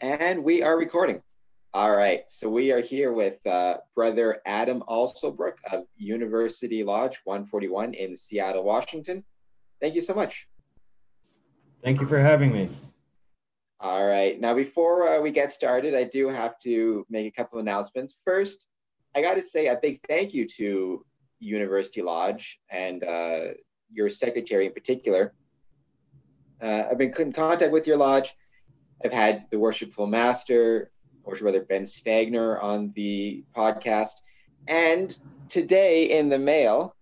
And we are recording. All right. So we are here with uh, Brother Adam Alsobrook of University Lodge 141 in Seattle, Washington. Thank you so much. Thank you for having me. All right. Now, before uh, we get started, I do have to make a couple of announcements. First, I got to say a big thank you to University Lodge and uh, your secretary in particular. Uh, I've been in contact with your lodge. I've had the worshipful master, worship brother Ben Stagner, on the podcast. And today in the mail,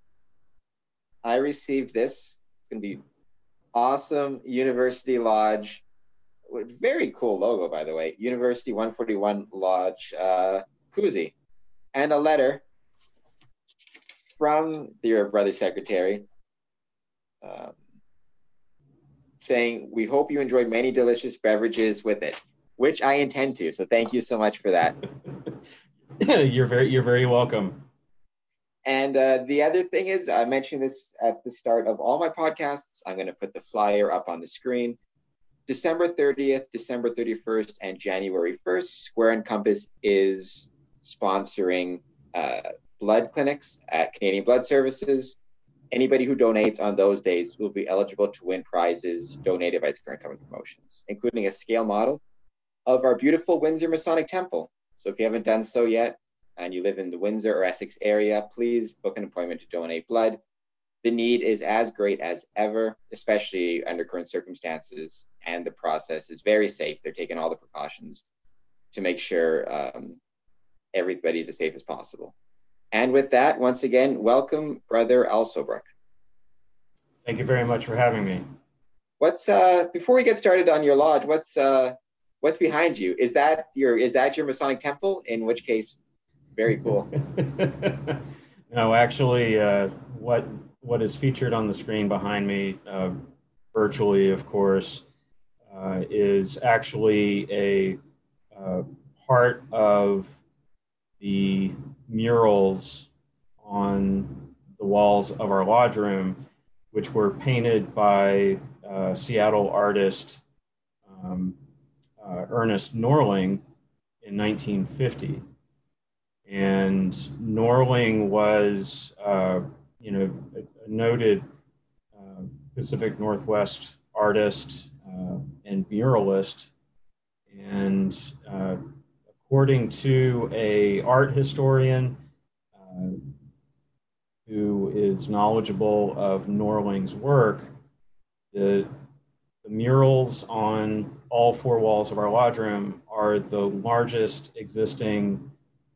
I received this. It's going to be awesome University Lodge very cool logo, by the way. University 141 Lodge uh, koozie, and a letter from your brother secretary um, saying, "We hope you enjoy many delicious beverages with it," which I intend to. So thank you so much for that. you're very you're very welcome. And uh, the other thing is, I mentioned this at the start of all my podcasts. I'm going to put the flyer up on the screen. December 30th, December 31st, and January 1st, Square and Compass is sponsoring uh, blood clinics at Canadian Blood Services. Anybody who donates on those days will be eligible to win prizes donated by Square and Compass Promotions, including a scale model of our beautiful Windsor Masonic Temple. So if you haven't done so yet and you live in the Windsor or Essex area, please book an appointment to donate blood. The need is as great as ever, especially under current circumstances and the process is very safe. They're taking all the precautions to make sure um, everybody's as safe as possible. And with that, once again, welcome, Brother Alsobrook. Thank you very much for having me. What's uh, before we get started on your lodge? What's uh, what's behind you? Is that your is that your Masonic temple? In which case, very cool. no, actually, uh, what what is featured on the screen behind me, uh, virtually, of course, uh, is actually a uh, part of the murals on the walls of our lodge room, which were painted by uh, Seattle artist um, uh, Ernest Norling in 1950. And Norling was, uh, you know, a, noted uh, Pacific Northwest artist uh, and muralist. And uh, according to a art historian uh, who is knowledgeable of Norling's work, the, the murals on all four walls of our lodge room are the largest existing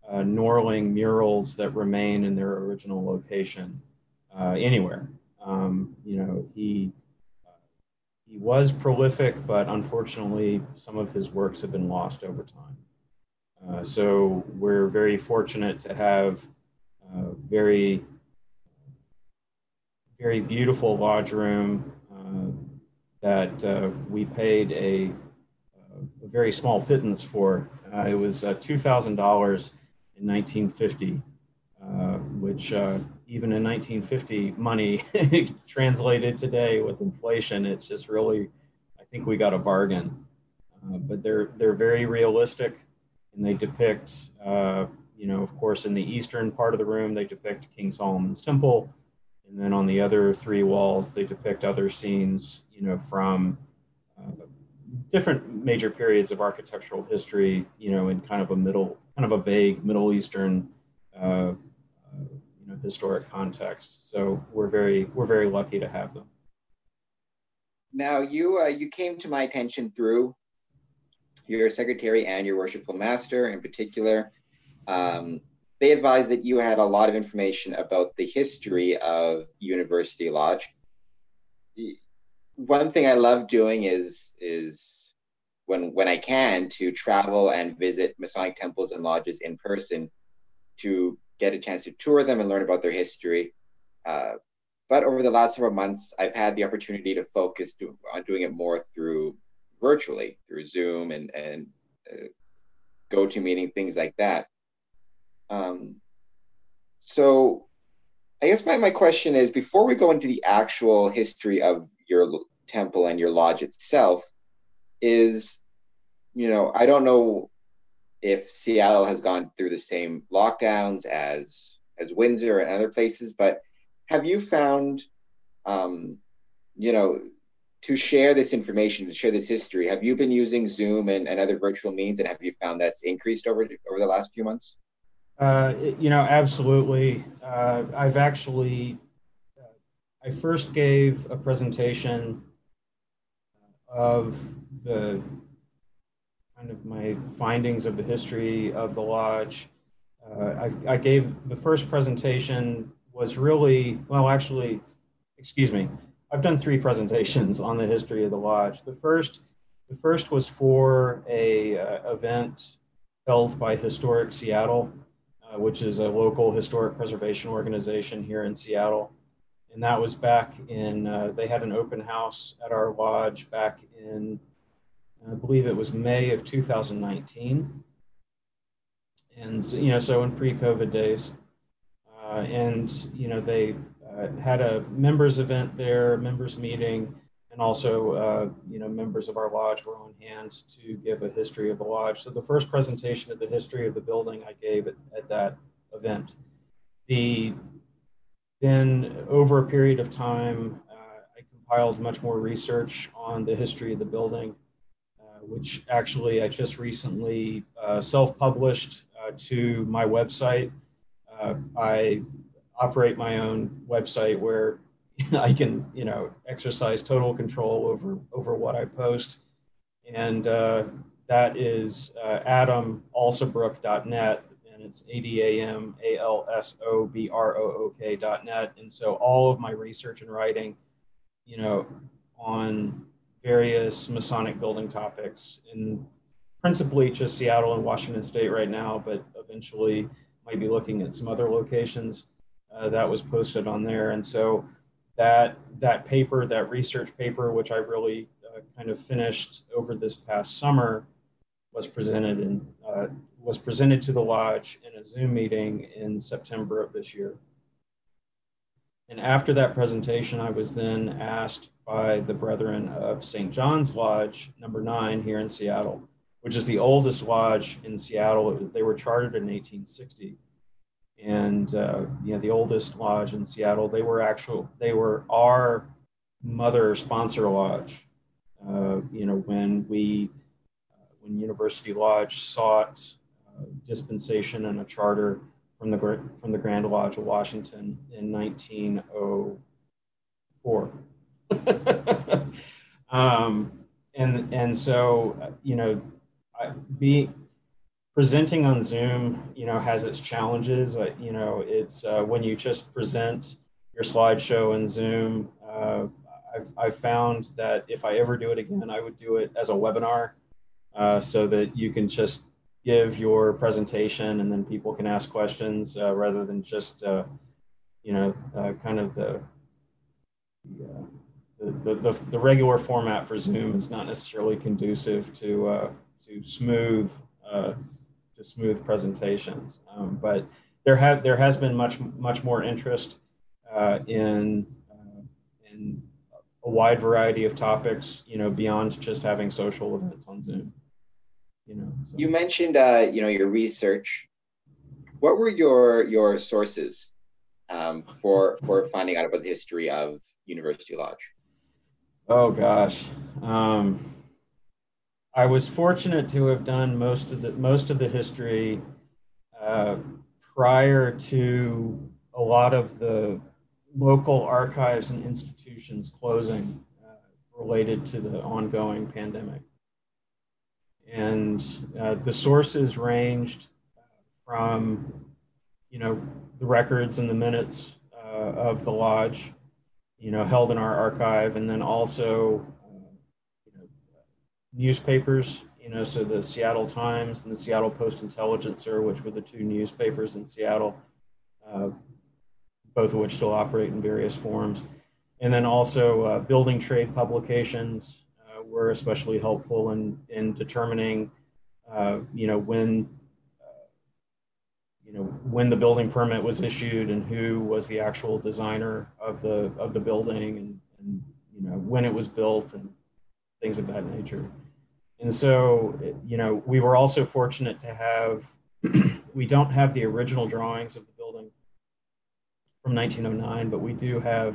uh, Norling murals that remain in their original location uh, anywhere. Um, you know, he he was prolific, but unfortunately, some of his works have been lost over time. Uh, so we're very fortunate to have a very, very beautiful lodge room uh, that uh, we paid a, a, very small pittance for. Uh, it was uh, $2,000 in 1950, uh, which even in 1950 money translated today with inflation, it's just really, I think we got a bargain. Uh, but they're they're very realistic, and they depict, uh, you know, of course, in the eastern part of the room they depict King Solomon's temple, and then on the other three walls they depict other scenes, you know, from uh, different major periods of architectural history, you know, in kind of a middle, kind of a vague Middle Eastern uh, you know, historic context. So we're very we're very lucky to have them. Now you uh, you came to my attention through your secretary and your worshipful master in particular. Um, they advised that you had a lot of information about the history of University Lodge. One thing I love doing is is when when I can to travel and visit Masonic temples and lodges in person to get a chance to tour them and learn about their history. Uh, but over the last several months, I've had the opportunity to focus on doing it more through virtually, through Zoom and, and uh, GoToMeeting, things like that. Um, so I guess my, my question is before we go into the actual history of your temple and your lodge itself, is you know, I don't know if Seattle has gone through the same lockdowns as as Windsor and other places, but have you found, um, you know, to share this information, to share this history, have you been using Zoom and, and other virtual means, and have you found that's increased over over the last few months? Uh, you know, absolutely. Uh, I've actually, uh, I first gave a presentation of the kind of my findings of the history of the lodge. Uh, I, I gave the first presentation was really well, actually, excuse me. I've done three presentations on the history of the lodge. The first, the first was for a uh, event held by Historic Seattle, uh, which is a local historic preservation organization here in Seattle. And that was back in, uh, they had an open house at our lodge back in, I believe it was May of 2019. And, you know, so in pre COVID days. Uh, and, you know, they uh, had a members event there, members meeting, and also, uh, you know, members of our lodge were on hand to give a history of the lodge. So the first presentation of the history of the building I gave at, at that event. The then over a period of time, uh, I compiled much more research on the history of the building, uh, which actually I just recently uh, self-published to my website. I operate my own website where I can, you know, exercise total control over over what I post, and uh, that is uh, adamalsobrook.net, and it's a d a m a l s o b r o o k dot net, and so all of my research and writing, you know, on various Masonic building topics, in principally just Seattle and Washington State right now, but eventually might be looking at some other locations. Uh, that was posted on there, and so that that paper, that research paper, which I really uh, kind of finished over this past summer, was presented in uh, was presented to the lodge in a Zoom meeting in September of this year. And after that presentation, I was then asked by the brethren of St. John's Lodge, number nine, here in Seattle, which is the oldest lodge in Seattle. They were chartered in 1860 and uh, you know the oldest lodge in Seattle. They were actual. They were our mother sponsor lodge. Uh, you know when we uh, when University Lodge sought uh, dispensation and a charter from the from the Grand Lodge of Washington in 1904. um, and and so uh, you know, I, be presenting on Zoom, you know, has its challenges. Uh, you know, it's uh, when you just present your slideshow in Zoom. Uh, I've, I've, found that if I ever do it again, I would do it as a webinar, uh, so that you can just give your presentation and then people can ask questions uh, rather than just, uh, you know, kind of the the, the, the, regular format for Zoom is not necessarily conducive to to smooth to smooth presentations. Um, but there have there has been much much more interest uh, in uh, in a wide variety of topics. You know, beyond just having social events on Zoom. You know. So. You mentioned uh, you know your research. What were your your sources um, for for finding out about the history of University Lodge? Oh gosh. Um, I was fortunate to have done most of the most of the history uh, prior to a lot of the local archives and institutions closing uh, related to the ongoing pandemic. And uh, the sources ranged from, you know, the records and the minutes uh, of the lodge, you know, held in our archive, and then also newspapers, you know, so the Seattle Times and the Seattle Post Intelligencer, which were the two newspapers in Seattle, uh, both of which still operate in various forms. And then also uh, building trade publications uh, were especially helpful in, in determining, uh, you know, when, uh, you know, when the building permit was issued and who was the actual designer of the, of the building and, and, you know, when it was built and things of that nature. and so, you know, we were also fortunate to have, we don't have the original drawings of the building from 1909, but we do have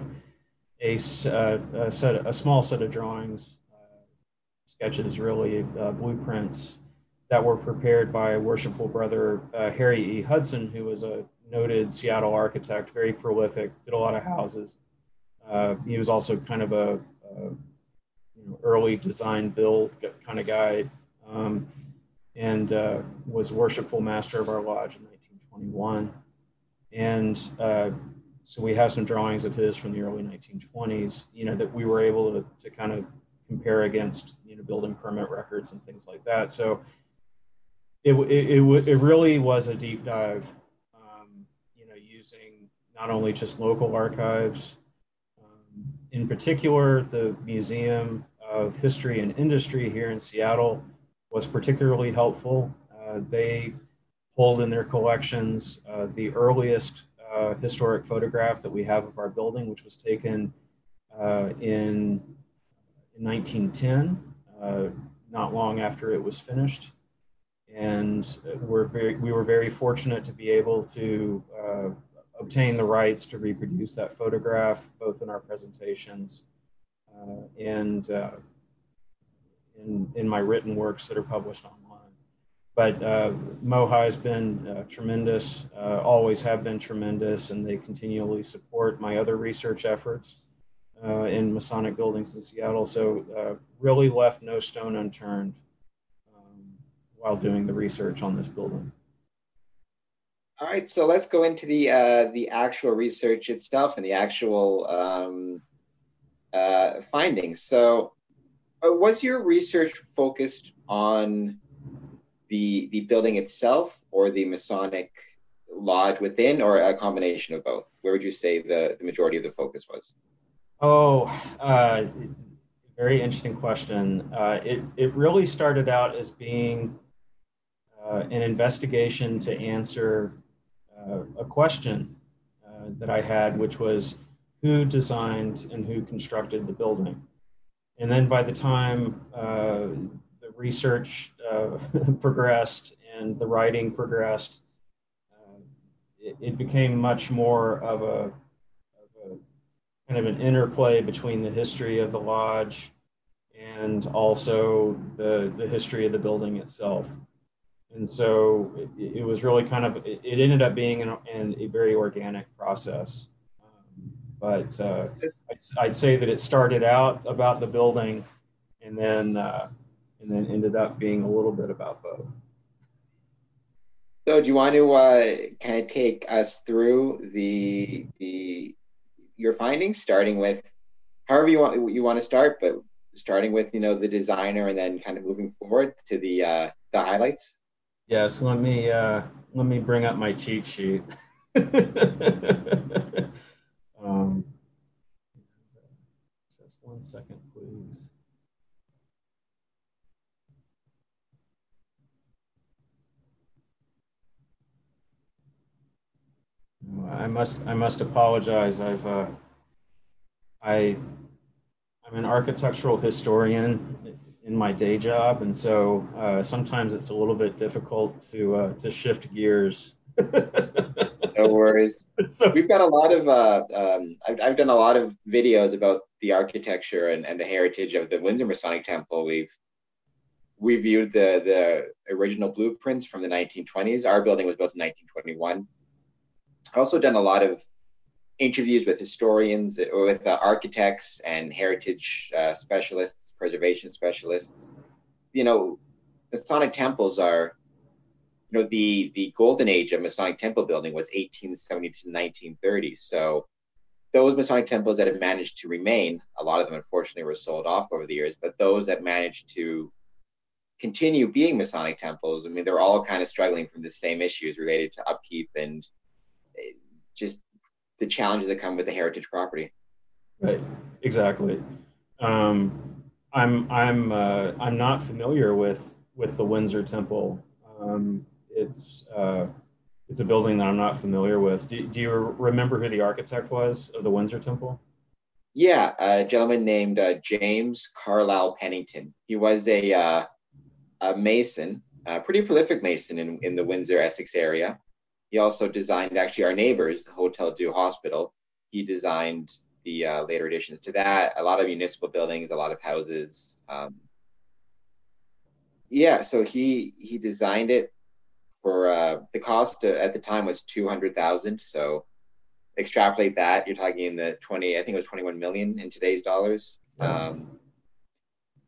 a, uh, a set, a small set of drawings, uh, sketches, really, uh, blueprints that were prepared by worshipful brother, uh, Harry E. Hudson, who was a noted Seattle architect, very prolific, did a lot of houses. Uh, he was also kind of a, a you know, early design build kind of guy, um, and uh, was worshipful master of our lodge in 1921. And uh, so we have some drawings of his from the early 1920s, you know, that we were able to, to kind of compare against, you know, building permit records and things like that. So it, it, it, it really was a deep dive, um, you know, using not only just local archives, in particular, the Museum of History and Industry here in Seattle was particularly helpful. Uh, they hold in their collections uh, the earliest uh, historic photograph that we have of our building, which was taken uh, in, in 1910, uh, not long after it was finished. And we're very, we were very fortunate to be able to uh, obtain the rights to reproduce that photograph, both in our presentations uh, and uh, in, in my written works that are published online. But uh, MOHAI has been uh, tremendous, uh, always have been tremendous, and they continually support my other research efforts uh, in Masonic buildings in Seattle. So really left no stone unturned um, while doing the research on this building. All right, so let's go into the uh, the actual research itself and the actual um, uh, findings. So, uh, was your research focused on the the building itself, or the Masonic lodge within, or a combination of both? Where would you say the, the majority of the focus was? Oh, uh, very interesting question. Uh, it it really started out as being uh, an investigation to answer a question that I had, which was who designed and who constructed the building. And then by the time uh, the research uh, progressed and the writing progressed, uh, it, it, became much more of a, of a, kind of an interplay between the history of the lodge and also the, the history of the building itself. And so it, it was really kind of, it, it ended up being an, a very organic process but uh, I'd, I'd, say that it started out about the building, and then uh, and then ended up being a little bit about both. So, do you want to uh, kind of take us through the the your findings, starting with however you want you want to start, but starting with you know the designer, and then kind of moving forward to the uh, the highlights. Yes, let me uh, let me bring up my cheat sheet. Um, just one second, please. I must I must apologize. I've uh, I I'm an architectural historian in my day job, and so uh, sometimes it's a little bit difficult to uh, to shift gears. no worries. So, We've got a lot of, uh, um, I've, I've done a lot of videos about the architecture and, and the heritage of the Windsor Masonic Temple. We've reviewed the, the original blueprints from the 1920s. Our building was built in 1921. I've Also done a lot of interviews with historians, with uh, architects and heritage uh, specialists, preservation specialists. You know, Masonic temples are you know, the the golden age of Masonic temple building was 1870 to 1930. So those Masonic temples that have managed to remain, a lot of them unfortunately were sold off over the years, but those that managed to continue being Masonic temples, I mean, they're all kind of struggling from the same issues related to upkeep and eh, just the challenges that come with the heritage property. Right. Exactly. Um, I'm I'm uh, I'm not familiar with with the Windsor Temple. Um, it's uh, it's a building that I'm not familiar with. Do, do, you remember who the architect was of the Windsor Temple? Yeah, a gentleman named uh, James Carlisle Pennington. He was a uh, a mason, a pretty prolific mason in, in the Windsor, Essex area. He also designed actually our neighbors, the Hotel Dieu Hospital. He designed the uh, later additions to that, a lot of municipal buildings, a lot of houses. Um, yeah, so he he designed it for uh, the cost at the time was two hundred thousand. So extrapolate that, you're talking in the twenty. I think it was twenty one million in today's dollars. Um,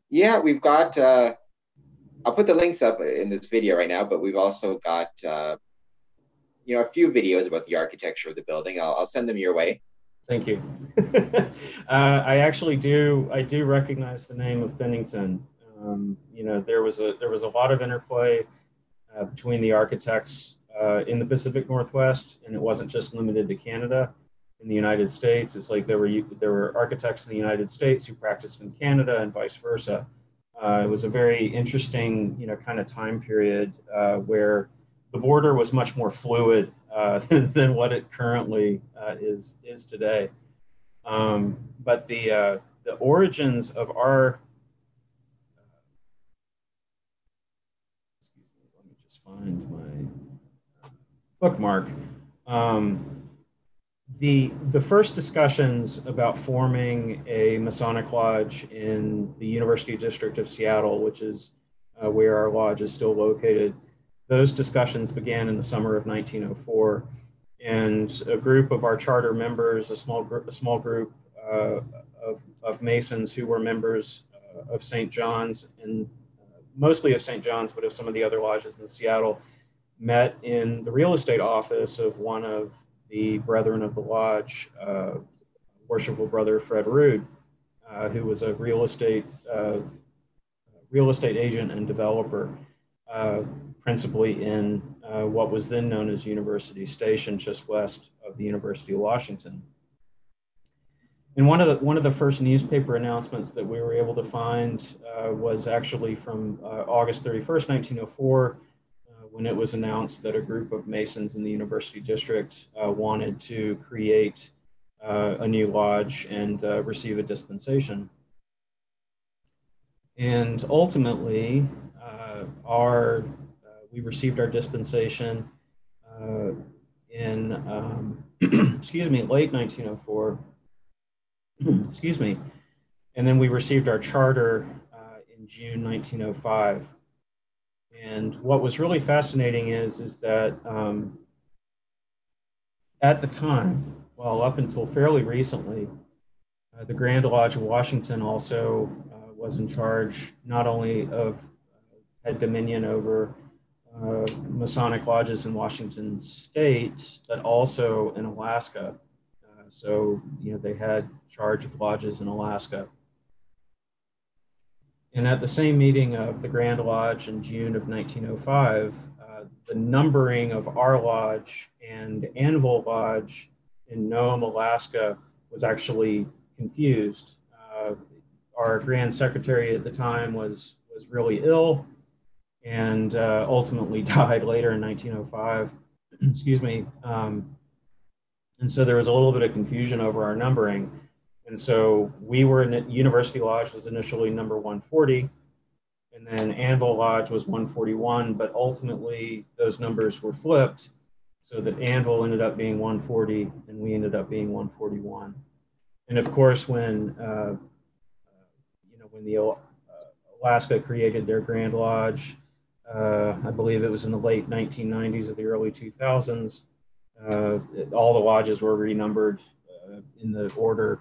yeah, we've got. Uh, I'll put the links up in this video right now, but we've also got uh, you know a few videos about the architecture of the building. I'll, I'll send them your way. Thank you. uh, I actually do. I do recognize the name of Bennington. Um, you know, there was a there was a lot of interplay uh, between the architects uh, in the Pacific Northwest, and it wasn't just limited to Canada. In the United States, it's like there were there were architects in the United States who practiced in Canada, and vice versa. Uh, it was a very interesting, you know, kind of time period uh, where the border was much more fluid uh, than, what it currently uh, is is today. Um, but the uh, the origins of our excuse me, let me just find my bookmark. Um, the the first discussions about forming a Masonic lodge in the University District of Seattle, which is uh, where our lodge is still located, those discussions began in the summer of 1904, and a group of our charter members, a small group, a small group uh, of, of Masons who were members uh, of St. John's and uh, mostly of St. John's, but of some of the other lodges in Seattle, met in the real estate office of one of the brethren of the lodge, uh, worshipful brother Fred Rood, uh, who was a real estate uh, real estate agent and developer, principally in uh, what was then known as University Station, just west of the University of Washington. And one of the one of the first newspaper announcements that we were able to find uh, was actually from August 31st, 1904 when it was announced that a group of Masons in the University District uh, wanted to create uh, a new lodge and uh, receive a dispensation. And ultimately, uh, our uh, we received our dispensation uh, in um, excuse me late 1904. excuse me, and then we received our charter in June 1905. And what was really fascinating is, is that um, at the time, well, up until fairly recently, uh, the Grand Lodge of Washington also uh, was in charge not only of, uh, had dominion over uh, Masonic lodges in Washington state, but also in Alaska. Uh, so, you know, they had charge of lodges in Alaska. And at the same meeting of the Grand Lodge in June of 1905, uh, the numbering of our lodge and Anvil Lodge in Nome, Alaska was actually confused. Uh, our Grand Secretary at the time was, was really ill and uh, ultimately died later in 1905. Excuse me. Um, and so there was a little bit of confusion over our numbering. And so we were in University Lodge was initially number 140, and then Anvil Lodge was 141, but ultimately those numbers were flipped so that Anvil ended up being 140 and we ended up being 141. And of course, when uh, you know when the uh, Alaska created their Grand Lodge, uh, I believe it was in the late 1990s or the early 2000s. Uh, all the lodges were renumbered uh, in the order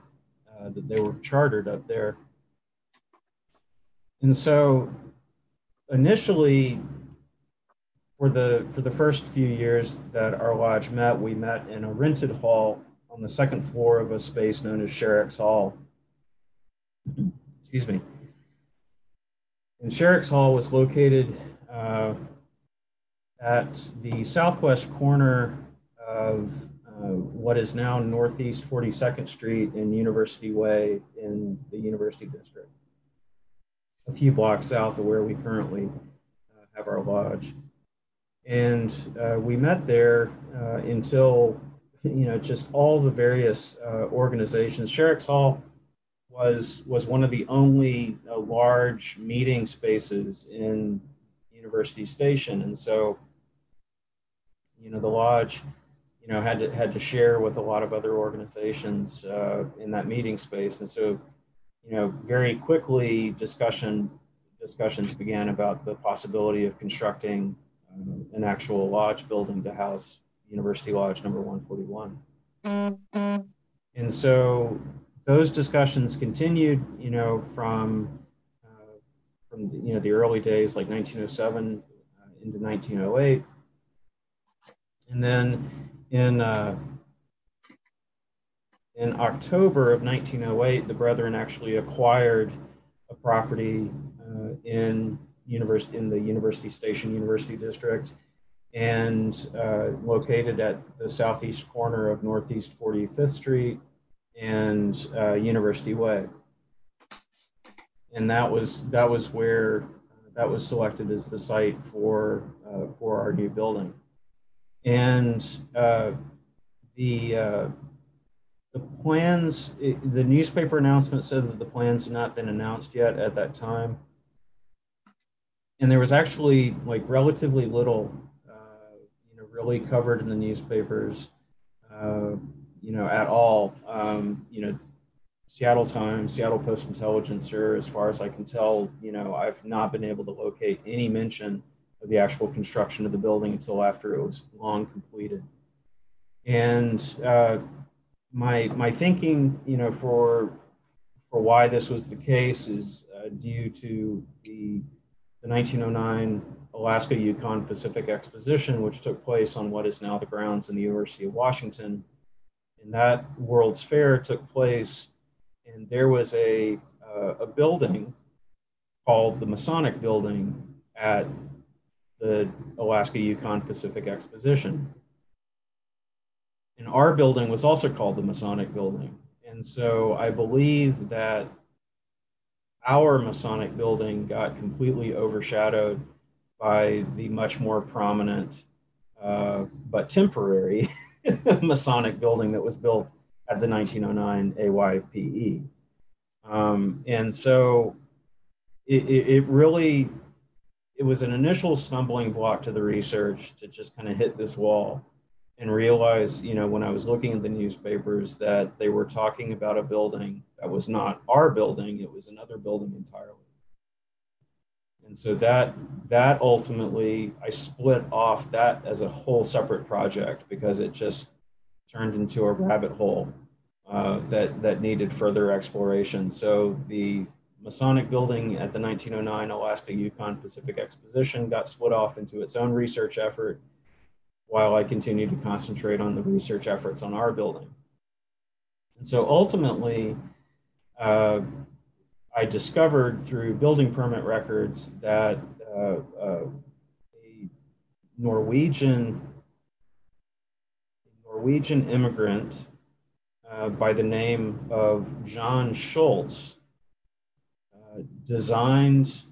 uh, that they were chartered up there. And so initially, for the for the first few years that our lodge met, we met in a rented hall on the second floor of a space known as Sherrick's Hall. Excuse me. And Sherrick's Hall was located uh, at the southwest corner of uh, what is now Northeast 42nd Street and University Way in the University District, a few blocks south of where we currently uh, have our lodge. And uh, we met there uh, until, you know, just all the various uh, organizations. Sherrick's Hall was, was one of the only large meeting spaces in University Station. And so, you know, the lodge, you know, had to had to share with a lot of other organizations uh, in that meeting space. And so, you know, very quickly discussion discussions began about the possibility of constructing uh, an actual lodge building to house University Lodge number 141. And so those discussions continued, you know, from from you know the early days like 1907 uh, into 1908, and then in uh, in October of 1908, the Brethren actually acquired a property uh, in university in the University Station University District and uh, located at the southeast corner of Northeast 45th Street and uh, University Way. And that was that was where that was selected as the site for uh, for our new building. And uh, the uh, the plans, it, the newspaper announcement said that the plans had not been announced yet at that time. And there was actually like relatively little, uh, you know, really covered in the newspapers uh, you know, at all. Um, you know, Seattle Times, Seattle Post Intelligencer, as far as I can tell, you know, I've not been able to locate any mention of the actual construction of the building until after it was long completed. And uh, my my thinking, you know, for for why this was the case is uh, due to the the 1909 Alaska Yukon Pacific Exposition, which took place on what is now the grounds in the University of Washington and that World's Fair took place, and there was a, uh, a building called the Masonic Building at the Alaska Yukon Pacific Exposition. And our building was also called the Masonic Building. And so I believe that our Masonic building got completely overshadowed by the much more prominent uh, but temporary Masonic building that was built at the 1909 AYPE. Um, and so it, it, it, really, it was an initial stumbling block to the research to just kind of hit this wall and realize, you know, when I was looking at the newspapers that they were talking about a building that was not our building, it was another building entirely and so that that ultimately i split off that as a whole separate project because it just turned into a rabbit hole uh, that that needed further exploration. So the masonic building at the 1909 alaska yukon pacific exposition got split off into its own research effort while i continued to concentrate on the research efforts on our building. And so ultimately uh, I discovered through building permit records that uh, uh, a Norwegian Norwegian immigrant uh, by the name of John Schultz uh, designed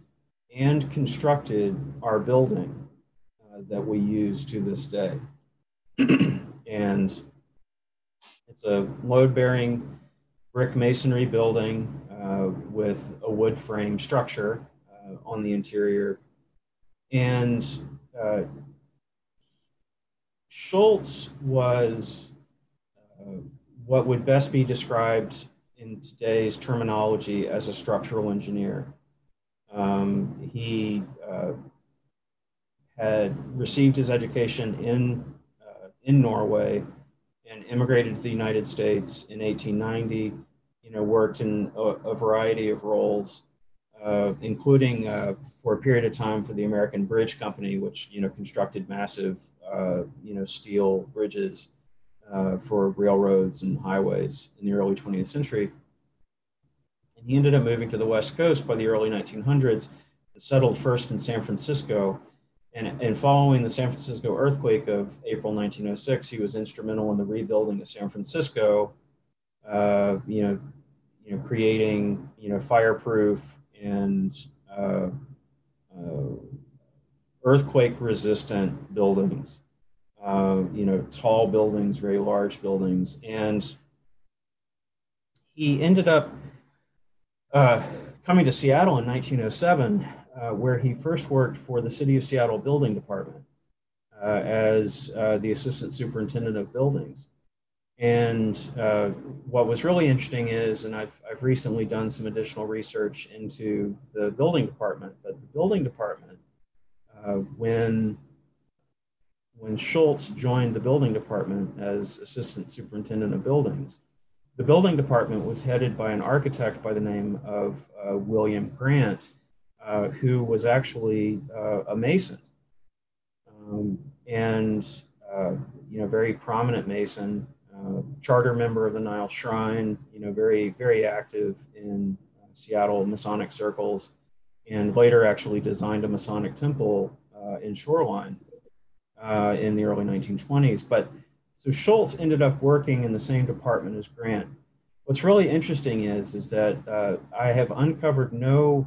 and constructed our building uh, that we use to this day. and it's a load bearing brick masonry building uh, with a wood frame structure uh, on the interior. And uh, Schultz was uh, what would best be described in today's terminology as a structural engineer. Um, he uh, had received his education in, uh, in Norway and immigrated to the United States in 1890 you know, worked in a, a variety of roles, uh, including uh, for a period of time for the American Bridge Company, which you know constructed massive, uh, you know, steel bridges uh, for railroads and highways in the early 20th century. And he ended up moving to the West Coast by the early 1900s, settled first in San Francisco. And, and following the San Francisco earthquake of April 1906, he was instrumental in the rebuilding of San Francisco uh, you know, you know, creating you know fireproof and uh, uh, earthquake resistant buildings. Uh, you know, tall buildings, very large buildings, and he ended up uh, coming to Seattle in 1907 where he first worked for the City of Seattle Building Department as the Assistant Superintendent of Buildings. And uh, what was really interesting is, and I've, I've recently done some additional research into the building department, but the building department, uh, when, when Schultz joined the building department as assistant superintendent of buildings, the building department was headed by an architect by the name of uh, William Grant, uh, who was actually uh, a Mason. Um, and, uh, you know, very prominent Mason uh, charter member of the Nile Shrine, you know, very, very active in uh, Seattle Masonic circles, and later actually designed a Masonic temple uh, in Shoreline uh, in the early 1920s. But so Schultz ended up working in the same department as Grant. What's really interesting is, is that uh, I have uncovered no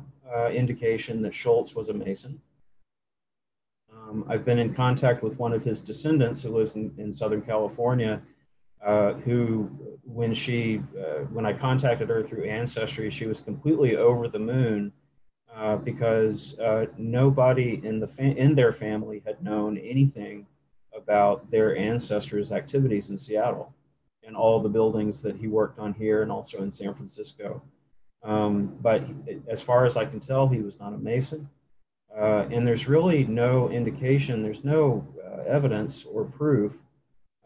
indication that Schultz was a Mason. Um, I've been in contact with one of his descendants who lives in, in Southern California, uh, who, when she, uh, when I contacted her through Ancestry, she was completely over the moon uh, because uh, nobody in the fa- in their family had known anything about their ancestors' activities in Seattle and all the buildings that he worked on here and also in San Francisco. Um, but as far as I can tell, he was not a Mason. Uh, and there's really no indication, there's no uh, evidence or proof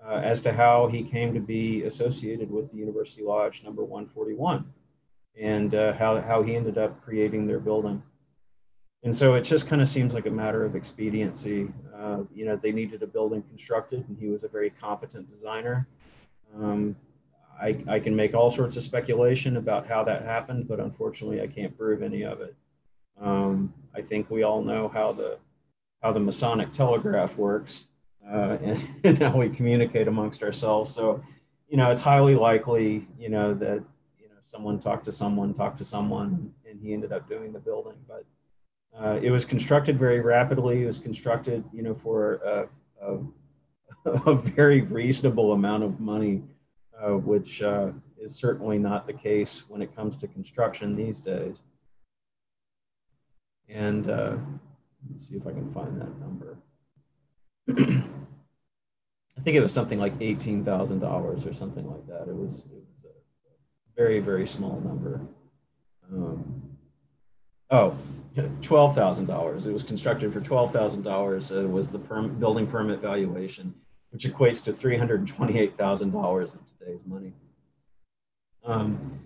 uh, as to how he came to be associated with the University Lodge number 141 and uh, how, how he ended up creating their building. And so it just kind of seems like a matter of expediency. Uh, you know, they needed a building constructed, and he was a very competent designer. Um, I, I can make all sorts of speculation about how that happened, but unfortunately, I can't prove any of it. Um, I think we all know how the how the Masonic telegraph works uh, and, and how we communicate amongst ourselves. So, you know, it's highly likely, you know, that someone talked to someone, talked to someone, and he ended up doing the building. But uh, it was constructed very rapidly. It was constructed, you know, for a, a, a very reasonable amount of money, uh, which uh, is certainly not the case when it comes to construction these days. And uh, let's see if I can find that number. I think it was something like eighteen thousand dollars or something like that. It was, very very small number. Um, oh, twelve thousand dollars. It was constructed for twelve thousand dollars. It was the perm- building permit valuation, which equates to three hundred twenty-eight thousand dollars in today's money. Um,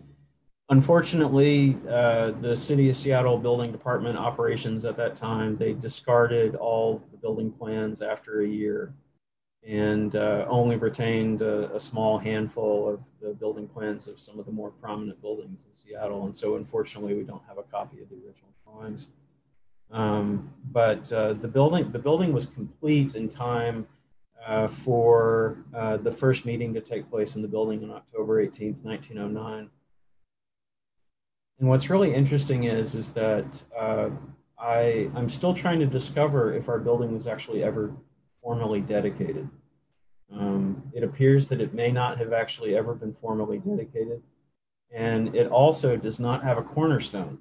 Unfortunately, uh, the City of Seattle Building Department operations at that time, they discarded all the building plans after a year and uh, only retained a, a, small handful of the building plans of some of the more prominent buildings in Seattle. And so, unfortunately, we don't have a copy of the original drawings. Um, but uh, the building the building was complete in time uh, for uh, the first meeting to take place in the building on October 18th, 1909. And what's really interesting is, is that uh, I, I'm still trying to discover if our building was actually ever formally dedicated. Um, it appears that it may not have actually ever been formally dedicated. And it also does not have a cornerstone,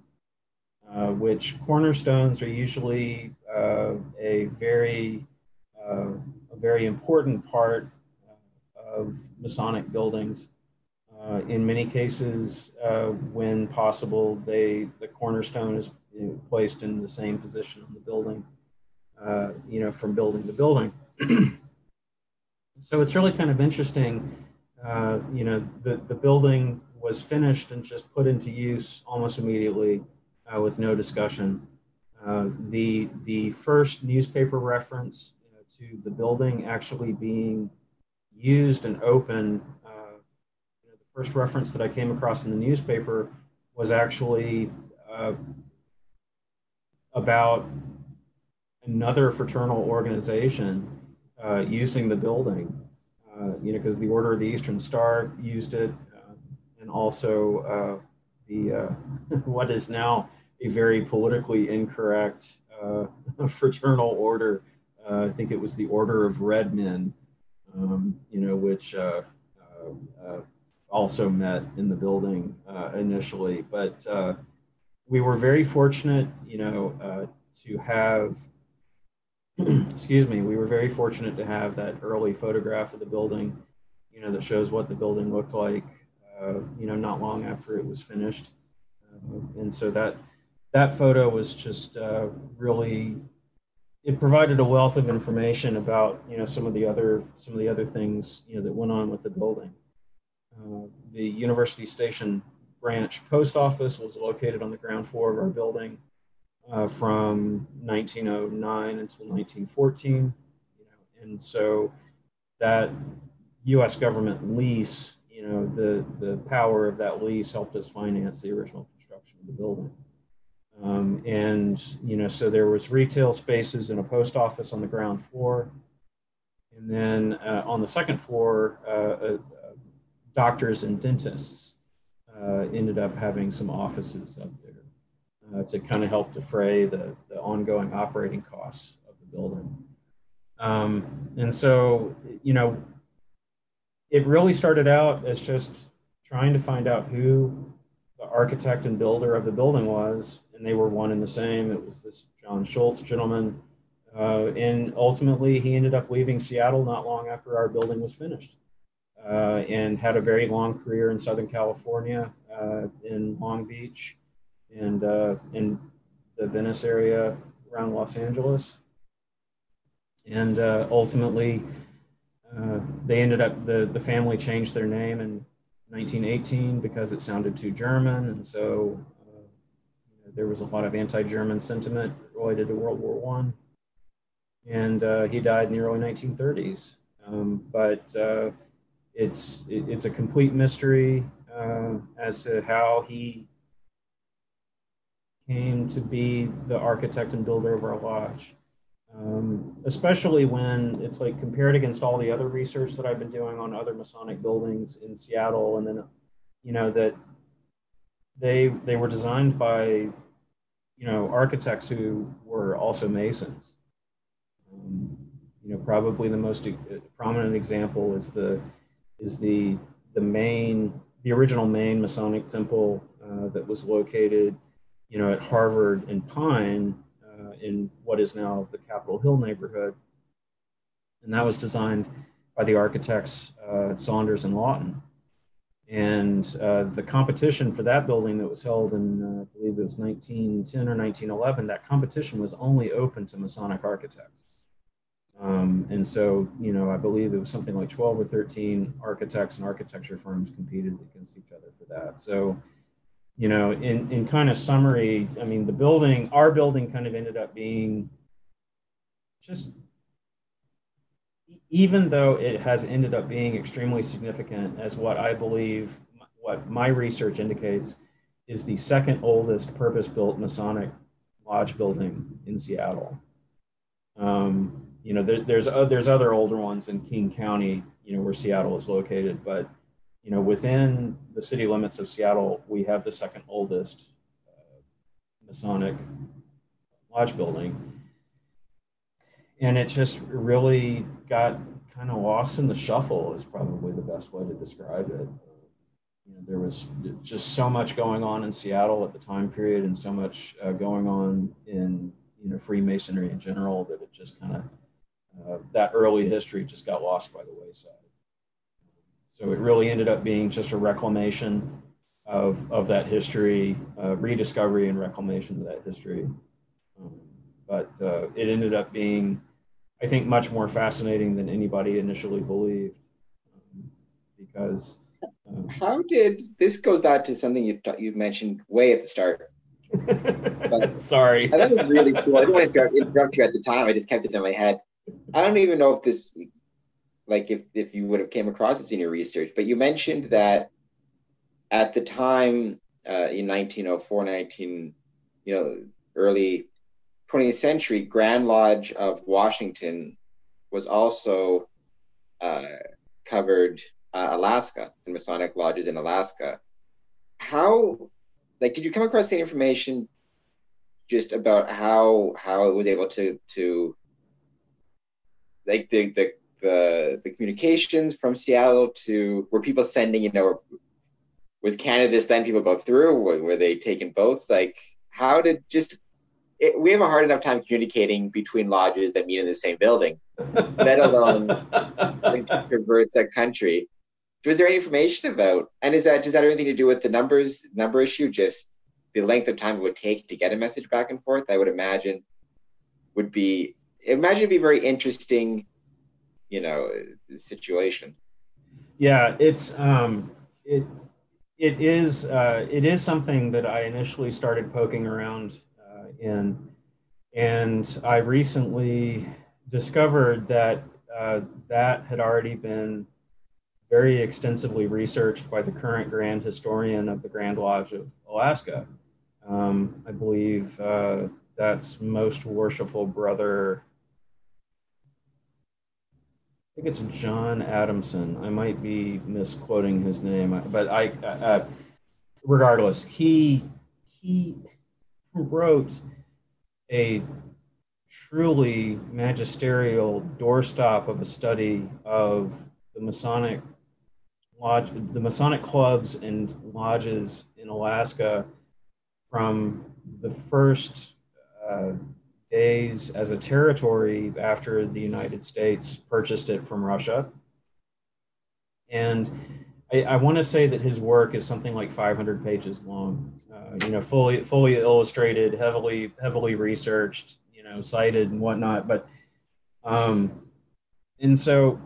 uh, which cornerstones are usually uh, a very, uh, a very important part of Masonic buildings. Uh, in many cases, uh, when possible, they the cornerstone is placed in the same position on the building, uh, you know, from building to building. so it's really kind of interesting. Uh, you know, the, the building was finished and just put into use almost immediately uh, with no discussion. Uh, the, the first newspaper reference you know, to the building actually being used and open The first reference that I came across in the newspaper was actually uh, about another fraternal organization uh, using the building. Uh, you know, because the Order of the Eastern Star used it, uh, and also uh, the uh, what is now a very politically incorrect fraternal order. I think it was the Order of Red Men. Um, you know, which also met in the building uh, initially. But uh, we were very fortunate, you know, uh, to have. excuse me. We were very fortunate to have that early photograph of the building, you know, that shows what the building looked like. Uh, you know, not long after it was finished, uh, and so that that photo was just uh, really it provided a wealth of information about you know some of the other some of the other things you know that went on with the building. Uh, the University Station branch post office was located on the ground floor of our building uh, from 1909 until 1914. You know, and so that U.S. government lease, you know, the the power of that lease helped us finance the original construction of the building. Um, and, you know, so there was retail spaces and a post office on the ground floor. And then uh, on the second floor, uh, uh, doctors and dentists uh, ended up having some offices up there uh, to kind of help defray the, the ongoing operating costs of the building. Um, and so, you know, it really started out as just trying to find out who the architect and builder of the building was and they were one and the same. It was this John Schultz gentleman. Uh, and ultimately, he ended up leaving Seattle not long after our building was finished uh, and had a very long career in Southern California, uh, in Long Beach, and uh, in the Venice area around Los Angeles. And uh, ultimately, uh, they ended up, the, the family changed their name in 1918 because it sounded too German. And so there was a lot of anti-German sentiment related to World War One, and uh, he died in the early 1930s. Um, but uh, it's it, it's a complete mystery uh, as to how he came to be the architect and builder of our lodge. Um, especially when it's like compared against all the other research that I've been doing on other Masonic buildings in Seattle, and then you know that they they were designed by you know architects who were also masons um, you know probably the most uh, prominent example is the is the the main the original main masonic temple uh, that was located you know at harvard and pine uh, in what is now the capitol hill neighborhood and that was designed by the architects uh, saunders and lawton and uh, the competition for that building that was held in, uh, I believe it was 1910 or 1911, that competition was only open to Masonic architects. Um, and so, you know, I believe it was something like 12 or 13 architects and architecture firms competed against each other for that. So, you know, in, in kind of summary, I mean, the building, our building kind of ended up being just even though it has ended up being extremely significant as what I believe, what my research indicates, is the second oldest purpose built Masonic lodge building in Seattle. Um, you know, there, there's, uh, there's other older ones in King County, you know, where Seattle is located, but, you know, within the city limits of Seattle, we have the second oldest uh, Masonic lodge building and it just really got kind of lost in the shuffle is probably the best way to describe it you know, there was just so much going on in Seattle at the time period, and so much uh, going on in you know Freemasonry in general that it just kind of uh, that early history just got lost by the wayside. So it really ended up being just a reclamation of of that history, uh, rediscovery and reclamation of that history. Um, but uh, it ended up being I think much more fascinating than anybody initially believed um, because. Um, How did this goes back to something you you mentioned way at the start? but Sorry, that was really cool. I didn't want to interrupt you at the time. I just kept it in my head. I don't even know if this, like, if if you would have came across this in your research, but you mentioned that at the time uh, in 1904, 19, you know, early 20th century, Grand Lodge of Washington was also uh, covered uh, Alaska, the Masonic lodges in Alaska. How, like, did you come across any information just about how how it was able to to like the the the, the communications from Seattle to were people sending you know was Canada's then people go through were, were they taking votes? like how did just it, we have a hard enough time communicating between lodges that meet in the same building, let alone traverse a country. Was there any information about? And is that does that have anything to do with the numbers number issue? Just the length of time it would take to get a message back and forth. I would imagine would be imagine it'd be very interesting, you know, the situation. Yeah, it's um, it it is uh, it is something that I initially started poking around in. And I recently discovered that uh, that had already been very extensively researched by the current Grand Historian of the Grand Lodge of Alaska. Um, I believe uh, that's Most Worshipful Brother. I think it's John Adamson. I might be misquoting his name, but I, uh, regardless, he he wrote a truly magisterial doorstop of a study of the Masonic lodge, the Masonic clubs and lodges in Alaska from the first uh, days as a territory after the United States purchased it from Russia. And I, I want to say that his work is something like 500 pages long you know, fully fully illustrated, heavily heavily researched, you know, cited and whatnot. But um, and so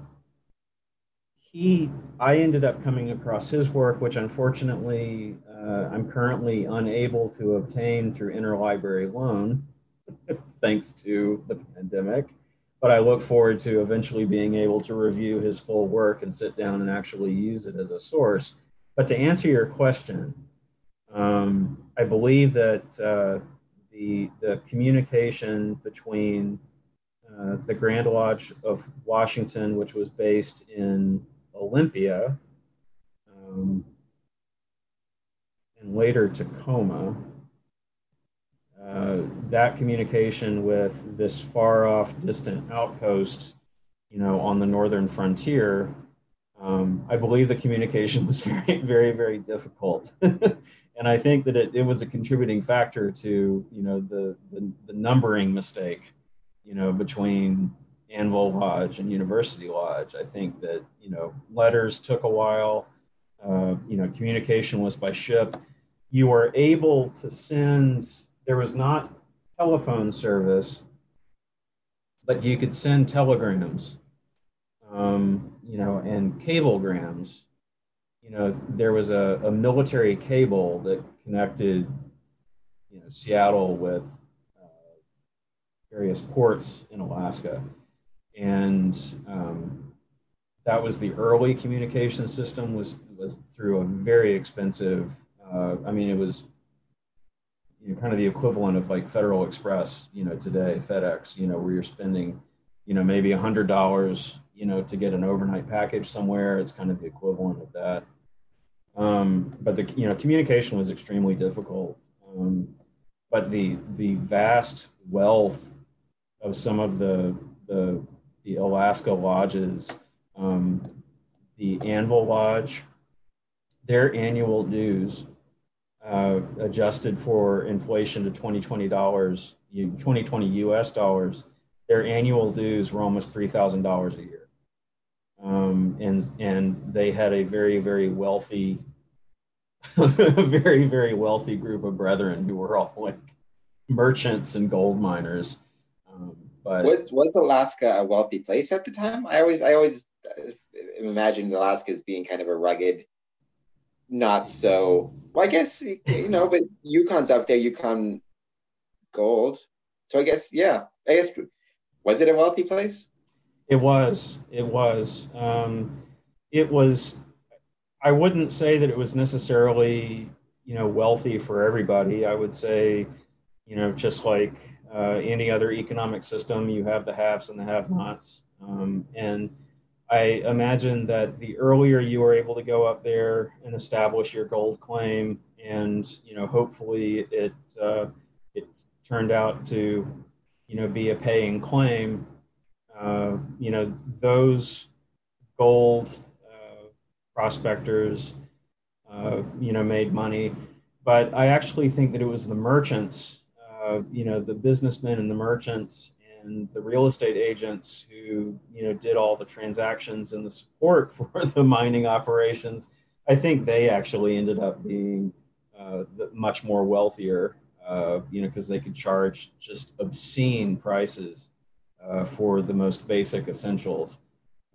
he, I ended up coming across his work, which unfortunately uh, I'm currently unable to obtain through interlibrary loan, thanks to the pandemic. But I look forward to eventually being able to review his full work and sit down and actually use it as a source. But to answer your question, um, I believe that uh, the, the communication between uh, the Grand Lodge of Washington, which was based in Olympia, um, and later Tacoma, uh, that communication with this far off distant outpost, you know, on the northern frontier, um, I believe the communication was very, very, very difficult. and I think that it, it was a contributing factor to you know the, the, the numbering mistake, you know, between Anvil Lodge and University Lodge. I think that you know letters took a while. Uh, you know, communication was by ship. You were able to send. There was not telephone service, but you could send telegrams. Um, you know, and cablegrams you know, there was a, a military cable that connected, you know, Seattle with uh, various ports in Alaska. And um, that was the early communication system was, was through a very expensive, uh, I mean, it was you know, kind of the equivalent of like Federal Express, you know, today, FedEx, you know, where you're spending, you know, maybe a hundred dollars, you know, to get an overnight package somewhere. It's kind of the equivalent of that. Um, but the you know communication was extremely difficult. Um, but the the vast wealth of some of the the, the Alaska lodges, um, the Anvil Lodge, their annual dues uh, adjusted for inflation to 2020 dollars, 2020 U.S. dollars, their annual dues were almost three thousand dollars a year um, and and they had a very very wealthy, very very wealthy group of brethren who were all like merchants and gold miners. Um, but was was Alaska a wealthy place at the time? I always I always imagined Alaska as being kind of a rugged, not so. Well, I guess you know, but Yukon's up there. Yukon gold. So I guess yeah. I guess was it a wealthy place? It was. It was. Um, it was. I wouldn't say that it was necessarily, you know, wealthy for everybody. I would say, you know, just like uh, any other economic system, you have the haves and the have-nots. Um, and I imagine that the earlier you were able to go up there and establish your gold claim, and you know, hopefully it uh, it turned out to, you know, be a paying claim uh, you know, those gold uh, prospectors, uh, you know, made money. but I actually think that it was the merchants, uh, you know, the businessmen and the merchants and the real estate agents who, you know, did all the transactions and the support for the mining operations. I think they actually ended up being uh, much more wealthier, uh, you know, because they could charge just obscene prices uh, for the most basic essentials.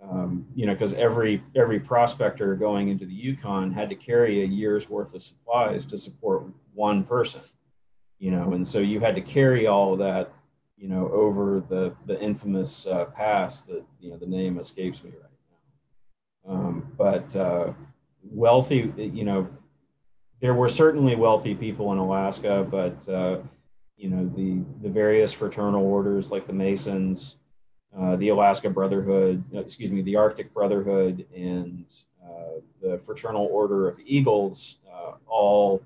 Um, you know, because every every prospector going into the Yukon had to carry a year's worth of supplies to support one person. You know, and so you had to carry all of that, you know, over the the infamous uh, pass that you know the name escapes me right now. Um, but uh, wealthy, you know, there were certainly wealthy people in Alaska, but uh, you know the the various fraternal orders like the Masons, uh, the Alaska Brotherhood, uh, excuse me, the Arctic Brotherhood, and uh, the Fraternal Order of Eagles, all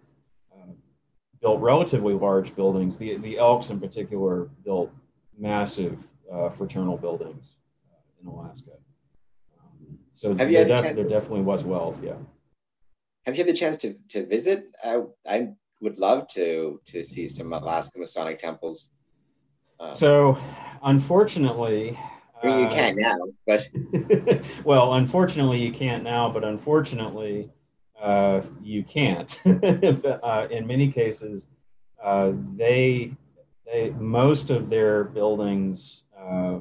built relatively large buildings. The the Elks in particular built massive fraternal buildings in Alaska. Um, so there, def- there definitely was wealth, yeah have you had the chance to to visit? I I would love to to see some Alaska Masonic temples. Um, so, unfortunately, I mean, you uh, can't now, but well, unfortunately, you can't now, but unfortunately, uh, you can't. uh, in many cases, uh, they they most of their buildings, uh,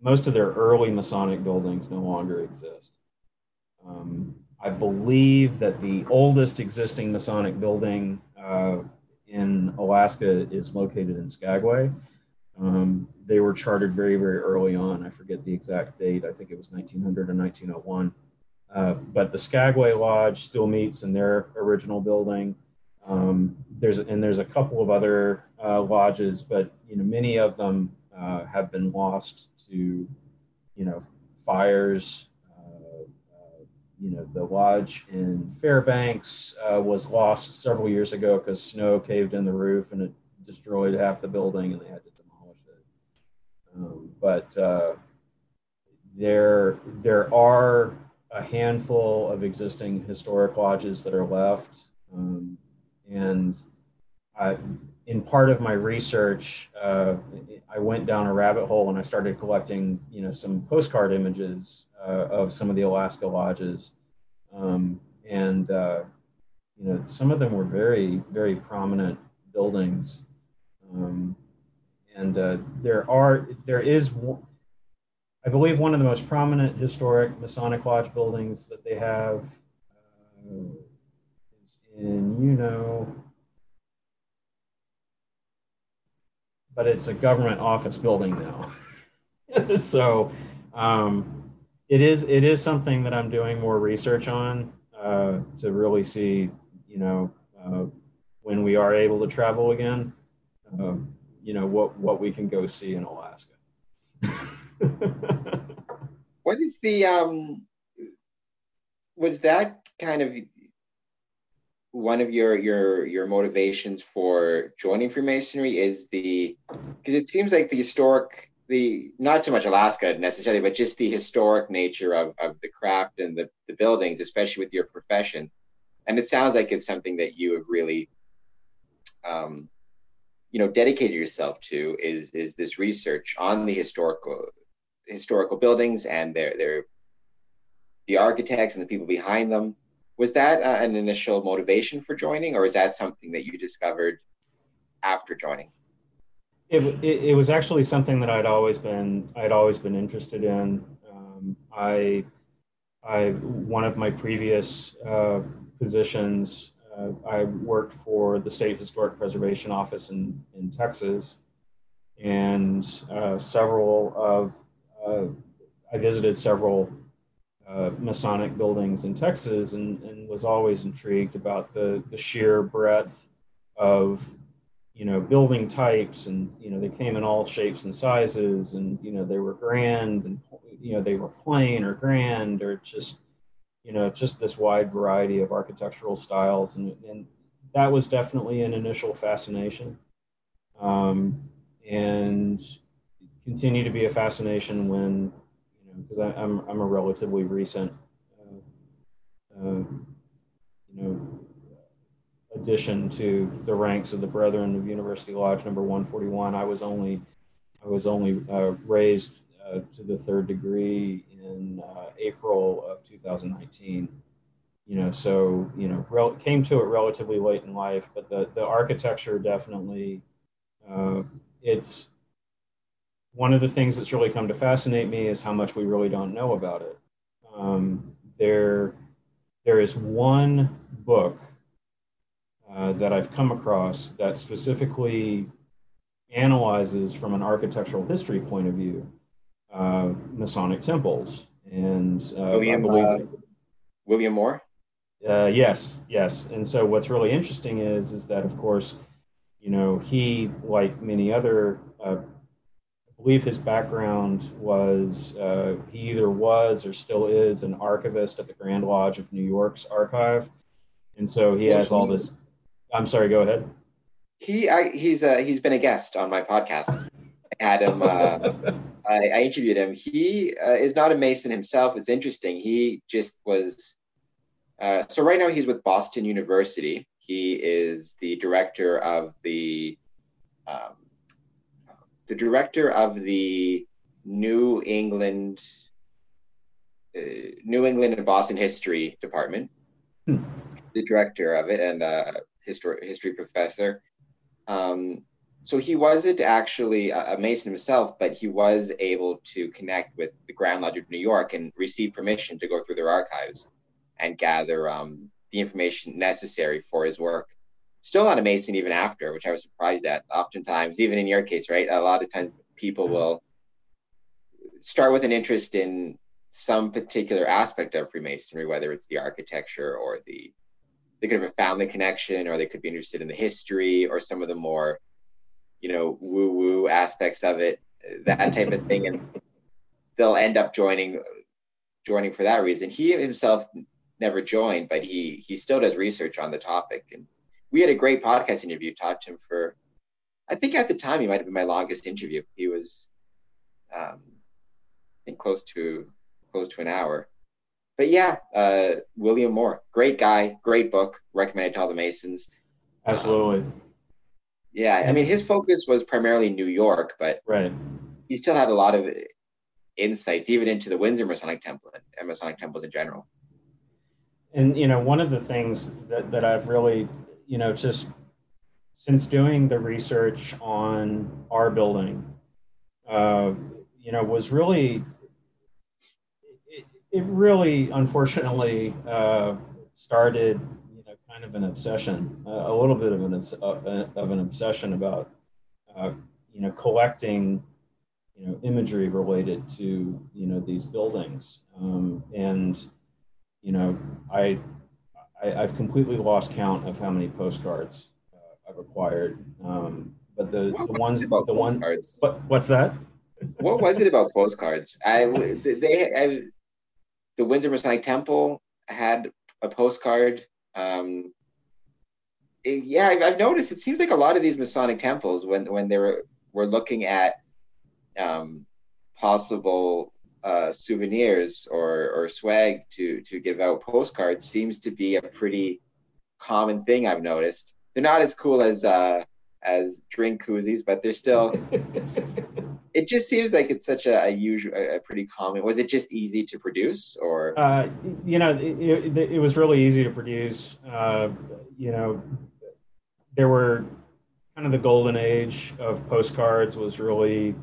most of their early Masonic buildings, no longer exist. Um, I believe that the oldest existing Masonic building uh, in Alaska is located in Skagway. Um, they were chartered very, very early on. I forget the exact date. I think it was 1900 or 1901. Uh, but the Skagway Lodge still meets in their original building. Um, there's and there's a couple of other uh, lodges, but you know many of them uh, have been lost to you know fires, you know, the lodge in Fairbanks uh, was lost several years ago because snow caved in the roof and it destroyed half the building and they had to demolish it. Um, but uh, there, there are a handful of existing historic lodges that are left. Um, and I, in part of my research, uh, I went down a rabbit hole and I started collecting, you know, some postcard images uh, of some of the Alaska lodges, um, and uh, you know, some of them were very, very prominent buildings, um, and uh, there are, there is, I believe, one of the most prominent historic Masonic lodge buildings that they have uh, is in, you know. but it's a government office building now. so um, it is it is something that I'm doing more research on uh, to really see, you know, uh, when we are able to travel again, uh, you know, what what we can go see in Alaska. what is the um? Was that kind of one of your your your motivations for joining Freemasonry is the because it seems like the historic the not so much Alaska necessarily, but just the historic nature of, of the craft and the, the buildings, especially with your profession. And it sounds like it's something that you have really um, you know dedicated yourself to is is this research on the historical historical buildings and their their the architects and the people behind them. Was that uh, an initial motivation for joining or is that something that you discovered after joining? It, it, it was actually something that i'd always been i'd always been interested in. Um, i i one of my previous uh, positions uh, i worked for the state historic preservation office in, in texas. And uh, several of uh, i visited several uh, Masonic buildings in Texas and, and was always intrigued about the, the sheer breadth of, you know, building types. And, you know, they came in all shapes and sizes and, you know, they were grand and, you know, they were plain or grand or just, you know, just this wide variety of architectural styles. And, and that was definitely an initial fascination. Um, and continue to be a fascination when you know, because I'm I'm a relatively recent, uh, uh, you know, addition to the ranks of the Brethren of University Lodge number 141. I was only I was only uh, raised uh, to the third degree in uh, April of 2019. You know, so you know, rel- came to it relatively late in life, but the the architecture definitely uh, it's one of the things that's really come to fascinate me is how much we really don't know about it. Um, there, there is one book uh, that I've come across that specifically analyzes from an architectural history point of view uh, Masonic temples. And uh, William, believe, uh, William Moore? Uh, yes, yes. And so what's really interesting is, is that, of course, you know, he, like many other, uh, believe his background was he either was or still is an archivist at the Grand Lodge of New York's archive. And so he has all this. I'm sorry, go ahead. He I, he's uh, he's been a guest on my podcast. I had him. Uh, I, I, interviewed him. He uh, is not a Mason himself. It's interesting. He just was. Uh, so right now he's with Boston University. He is the director of the um, the director of the New England uh, New England and Boston History Department. Hmm. The director of it and a history history professor. Um, so he wasn't actually a Mason himself, but he was able to connect with the Grand Lodge of New York and receive permission to go through their archives and gather um, the information necessary for his work. Still not a Mason even after, which I was surprised at. Oftentimes, even in your case, right? A lot of times people mm-hmm. will start with an interest in some particular aspect of Freemasonry, whether it's the architecture or the they could have a family connection or they could be interested in the history or some of the more you know woo woo aspects of it that type of thing and they'll end up joining joining for that reason he himself never joined but he he still does research on the topic and we had a great podcast interview talked to him for i think at the time he might have been my longest interview he was um i think close to close to an hour but yeah, uh, William Moore, great guy, great book, recommended to all the Masons. Absolutely. Um, yeah, I mean, his focus was primarily New York, but right. he still had a lot of insights, even into the Windsor Masonic Temple and Masonic temples in general. And you know, one of the things that that I've really, you know, just since doing the research on our building, uh, you know, was really it it really, unfortunately, uh, started, you know, kind of an obsession, uh, a little bit of an uh, of an obsession about, uh, you know, collecting, you know, imagery related to, you know, these buildings, um, and, you know, I, I have completely lost count of how many postcards uh, I've acquired. Um, but the, the ones, the one, what, what's that? what was it about postcards? I they I, the Windsor Masonic Temple had a postcard. Um, it, yeah, I've, I've, noticed. It seems like a lot of these Masonic temples, when when they were were looking at um, possible uh, souvenirs or or swag to to give out postcards, seems to be a pretty common thing. I've noticed. They're not as cool as uh, as drink koozies, but they're still it just seems like it's such a, a usual, a pretty common. Was it just easy to produce, or? Uh, you know, it, it, it, was really easy to produce. Uh, you know, there were kind of the golden age of postcards was really,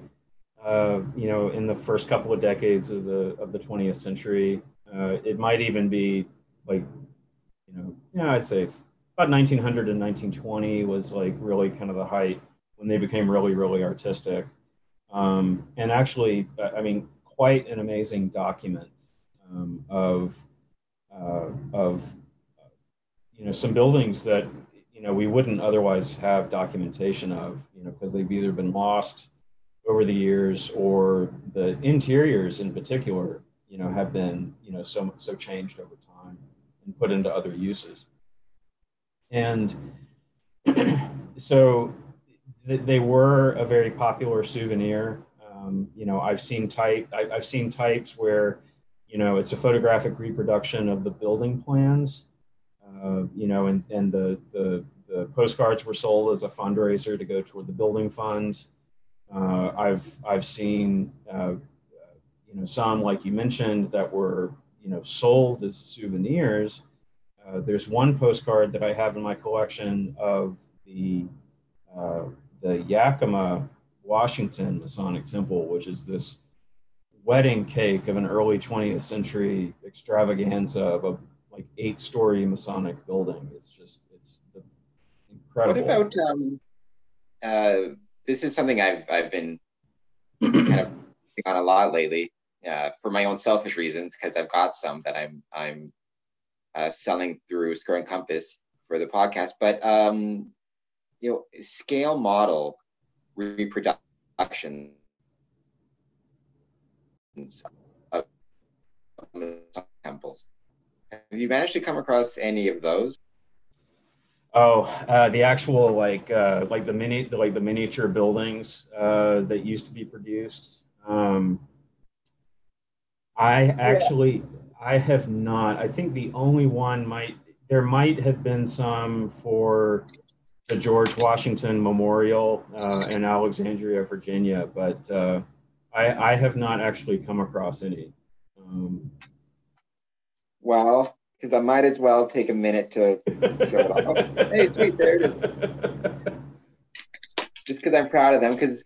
uh, you know, in the first couple of decades of the of the 20th century. Uh, it might even be like, you know, yeah, I'd say about 1900 and 1920 was like really kind of the height when they became really, really artistic um, and actually, I mean, quite an amazing document um, of uh, of you know some buildings that you know we wouldn't otherwise have documentation of, you know, because they've either been lost over the years or the interiors in particular, you know, have been you know so so changed over time and put into other uses. And so they were a very popular souvenir. Um, you know, I've seen type, I, have seen types where, you know, it's a photographic reproduction of the building plans, uh, you know, and, and the, the, the postcards were sold as a fundraiser to go toward the building funds. Uh, I've, I've seen, uh, you know, some, like you mentioned, that were, you know, sold as souvenirs. Uh, there's one postcard that I have in my collection of the, uh, the Yakima, Washington Masonic Temple, which is this wedding cake of an early 20th century extravaganza of a like eight story Masonic building. It's just, it's incredible. What about, um, uh, this is something I've, I've been kind of on a lot lately uh, for my own selfish reasons, because I've got some that I'm, I'm uh, selling through and Compass for the podcast, but, um, you know, scale model reproduction of temples. Have you managed to come across any of those? Oh, uh, the actual like uh, like the mini the, like the miniature buildings uh, that used to be produced. Um, I actually yeah. I have not. I think the only one might there might have been some for the George Washington Memorial uh, in Alexandria, Virginia, but uh, I, I have not actually come across any. Um, well, because I might as well take a minute to show it off. hey, sweet, there it is. Just because I'm proud of them, because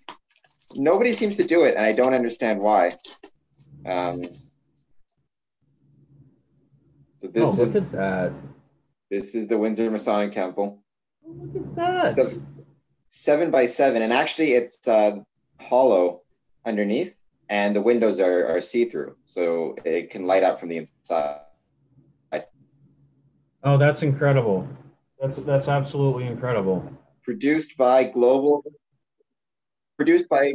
nobody seems to do it, and I don't understand why. Um, so this oh, look is, at that. This is the Windsor Masonic Temple. Oh, look at that. So, seven by seven, and actually it's uh, hollow underneath, and the windows are, are see-through, so it can light up from the inside. Oh, that's incredible. That's that's absolutely incredible. Produced by Global. Produced by.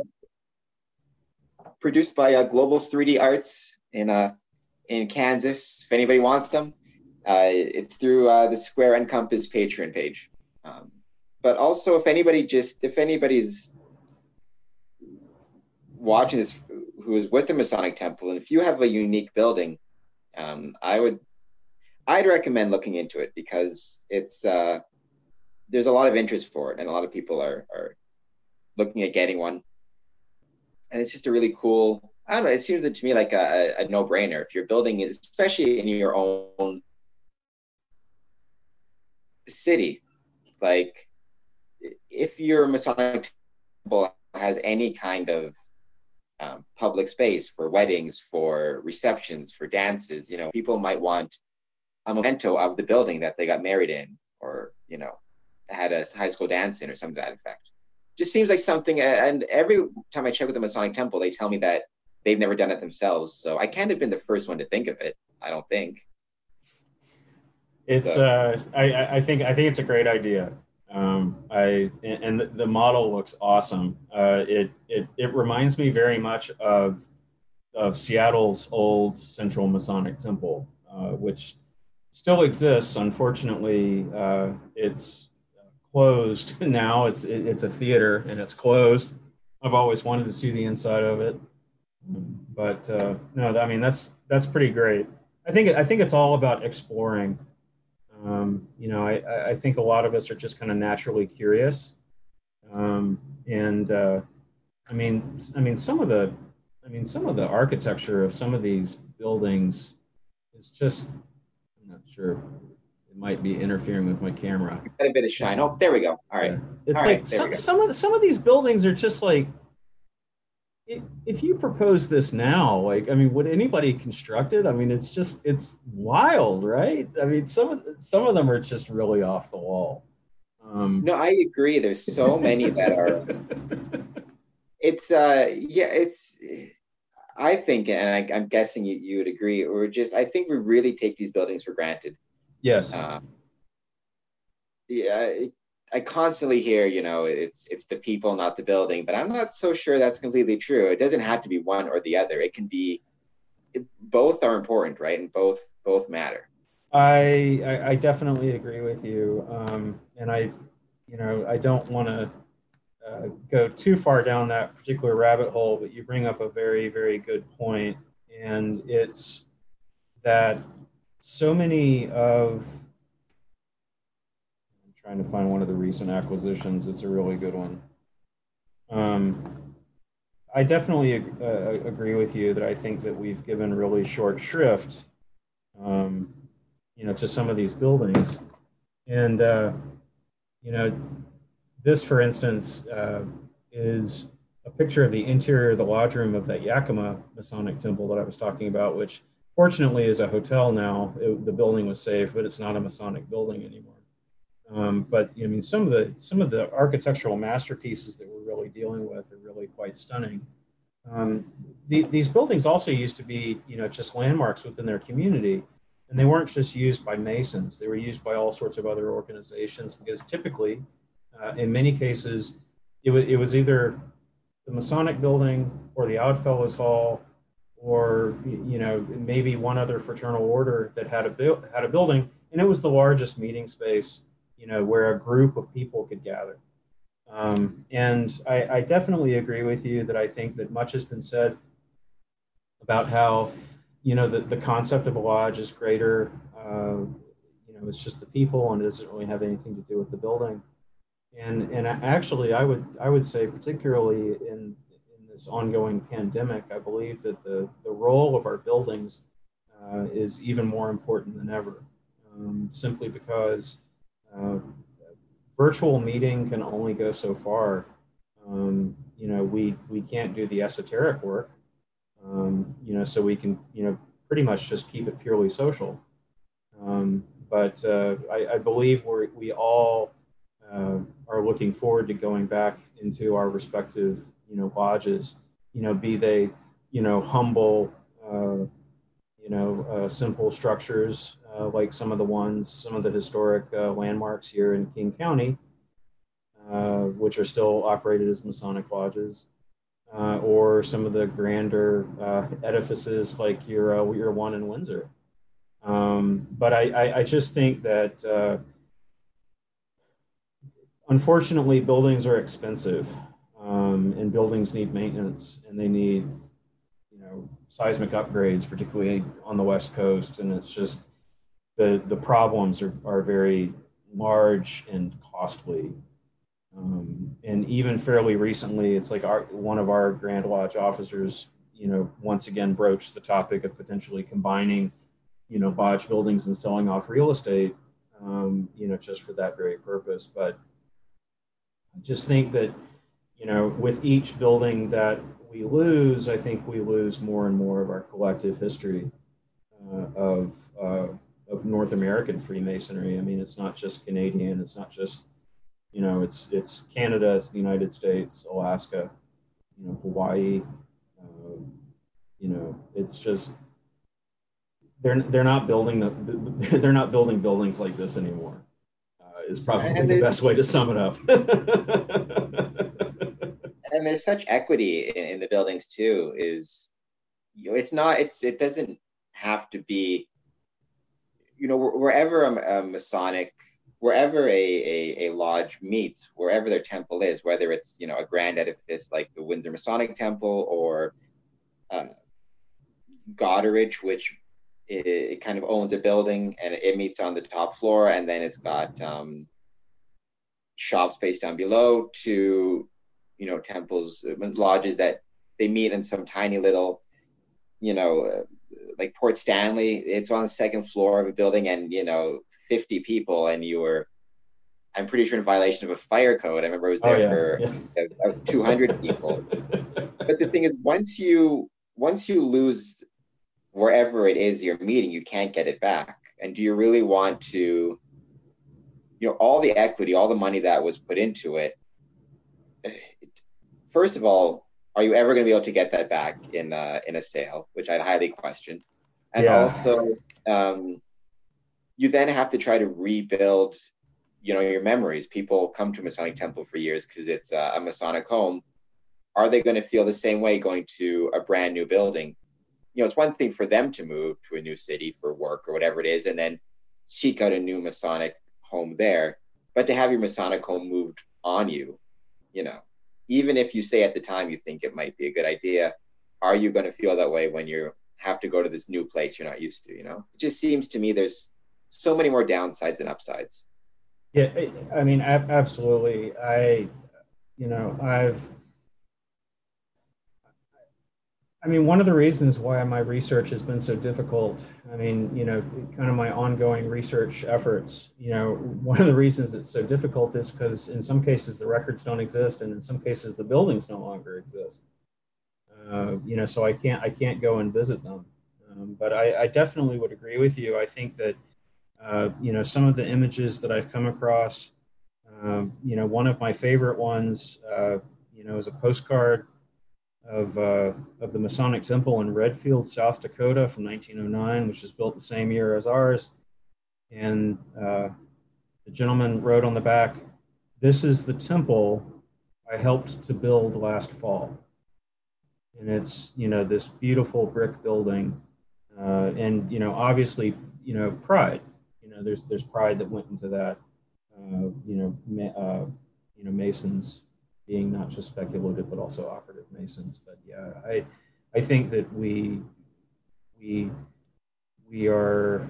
Produced by uh, Global 3D Arts in uh in Kansas. If anybody wants them, uh, it's through uh, the Square and Compass Patreon page. Um, but also, if anybody just if anybody's watching this who is with the Masonic Temple, and if you have a unique building, um, I would I'd recommend looking into it because it's uh, there's a lot of interest for it, and a lot of people are are looking at getting one. And it's just a really cool. I don't know. It seems to me like a, a no brainer if you're building it, especially in your own city. Like, if your Masonic temple has any kind of um, public space for weddings, for receptions, for dances. You know, people might want a memento of the building that they got married in, or you know, had a high school dance in, or something to that effect. Just seems like something. And every time I check with the Masonic Temple, they tell me that they've never done it themselves. So I can't have been the first one to think of it. I don't think. It's. So. Uh, I. I think. I think it's a great idea. Um, I and the model looks awesome. Uh, it it it reminds me very much of of Seattle's old Central Masonic Temple, uh, which still exists. Unfortunately, uh, it's closed now. It's it, it's a theater and it's closed. I've always wanted to see the inside of it, but uh, no, I mean that's that's pretty great. I think I think it's all about exploring um, you know, I, I think a lot of us are just kind of naturally curious. Um, and uh, I mean, I mean, some of the, I mean, some of the architecture of some of these buildings is just, not sure. It might be interfering with my camera. Got a bit of shine. Oh, there we go. All right. Yeah. It's All like right, some, some of the, some of these buildings are just like if you propose this now, like, I mean, would anybody construct it? I mean, it's just, it's wild, right? I mean, some of some of them are just really off the wall. Um, no, I agree. There's so many that are. It's uh, yeah, it's. I think, and I, am guessing you, you would agree, or just I think we really take these buildings for granted. Yes. Uh, yeah, it, I constantly hear, you know, it's it's the people, not the building, but I'm not so sure that's completely true. It doesn't have to be one or the other. It can be, it, both are important, right? And both both matter. I I, I definitely agree with you, um, and I, you know, I don't want to uh, go too far down that particular rabbit hole, but you bring up a very very good point, and it's that so many of I'm trying to find one of the recent acquisitions. It's a really good one. Um, I definitely uh, agree with you that I think that we've given really short shrift, um, you know, to some of these buildings, and uh, you know, this, for instance, uh, is a picture of the interior of the lodge room of that Yakima Masonic temple that I was talking about, which fortunately is a hotel now. It, the building was safe, but it's not a Masonic building anymore. Um, but I mean, some of the some of the architectural masterpieces that we're really dealing with are really quite stunning. Um, the, these buildings also used to be, you know, just landmarks within their community, and they weren't just used by Masons. They were used by all sorts of other organizations because typically, uh, in many cases, it, w- it was either the Masonic building or the Oddfellows Hall or you know maybe one other fraternal order that had a bu- had a building and it was the largest meeting space you know, where a group of people could gather. Um, and I, I, definitely agree with you that I think that much has been said about how, you know, the, the concept of a lodge is greater. Uh, you know, it's just the people and it doesn't really have anything to do with the building. And, and actually, I would, I would say, particularly in, in this ongoing pandemic, I believe that the, the role of our buildings uh, is even more important than ever, um, simply because uh, virtual meeting can only go so far. Um, you know, we we can't do the esoteric work. Um, you know, so we can you know pretty much just keep it purely social. Um, but uh, I, I, believe we we all uh, are looking forward to going back into our respective you know lodges. You know, be they you know humble, uh, you know, uh, simple structures uh, like some of the ones, some of the historic uh, landmarks here in King County, which are still operated as Masonic lodges, uh, or some of the grander uh, edifices like your, uh, your one in Windsor. Um, but I, I, I, just think that unfortunately, buildings are expensive um, and buildings need maintenance and they need you know seismic upgrades particularly on the west coast and it's just the the problems are, are very large and costly. Um, and even fairly recently, it's like our one of our Grand Lodge officers, you know, once again broached the topic of potentially combining, you know, lodge buildings and selling off real estate, um, you know, just for that very purpose. But I just think that, you know, with each building that we lose, I think we lose more and more of our collective history uh, of uh, of North American Freemasonry. I mean, it's not just Canadian. It's not just, you know, it's it's Canada, it's the United States, Alaska, you know, Hawaii. Uh, you know, it's just they're they're not building the they're not building buildings like this anymore. Is probably the best way to sum it up. and there's such equity in, in the buildings too. Is you know, it's not it's it doesn't have to be you know, wherever a, a Masonic, wherever a, a, a, lodge meets, wherever their temple is, whether it's, you know, a grand edifice like the Windsor Masonic Temple or uh, Goderich, which it, it, kind of owns a building and it meets on the top floor and then it's got um, shop space down below to, you know, temples, lodges that they meet in some tiny little, you know, like Port Stanley, it's on the second floor of a building and, you know, 50 people and you were, I'm pretty sure in violation of a fire code. I remember I was there oh, yeah. for yeah. 200 people. but the thing is, once you, once you lose wherever it is you're meeting, you can't get it back. And do you really want to, you know, all the equity, all the money that was put into it, first of all, are you ever going to be able to get that back in uh, in a sale, which I'd highly question. And yeah. also, um, you then have to try to rebuild, you know, your memories. People come to Masonic Temple for years because it's uh, a Masonic home. Are they going to feel the same way going to a brand new building? You know, it's one thing for them to move to a new city for work or whatever it is, and then seek out a new Masonic home there. But to have your Masonic home moved on you, you know, even if you say at the time you think it might be a good idea, are you going to feel that way when you have to go to this new place you're not used to? You know, it just seems to me there's so many more downsides than upsides. Yeah, I mean, absolutely. I, you know, I've I mean, one of the reasons why my research has been so difficult, I mean, you know, kind of my ongoing research efforts, you know, one of the reasons it's so difficult is because in some cases the records don't exist, and in some cases the buildings no longer exist. Uh, you know, so I can't I can't go and visit them. Um, but I, I, definitely would agree with you. I think that uh, you know some of the images that I've come across, um, you know, one of my favorite ones, uh, you know, is a postcard of, uh, of the Masonic Temple in Redfield, South Dakota from 1909, which was built the same year as ours. And uh, the gentleman wrote on the back, This is the temple I helped to build last fall. And it's, you know, this beautiful brick building. Uh, and, you know, obviously, you know, pride. You know, there's, there's pride that went into that. Uh, you know, ma- uh, you know, Masons being not just speculative but also operative masons. But yeah, I I think that we we we are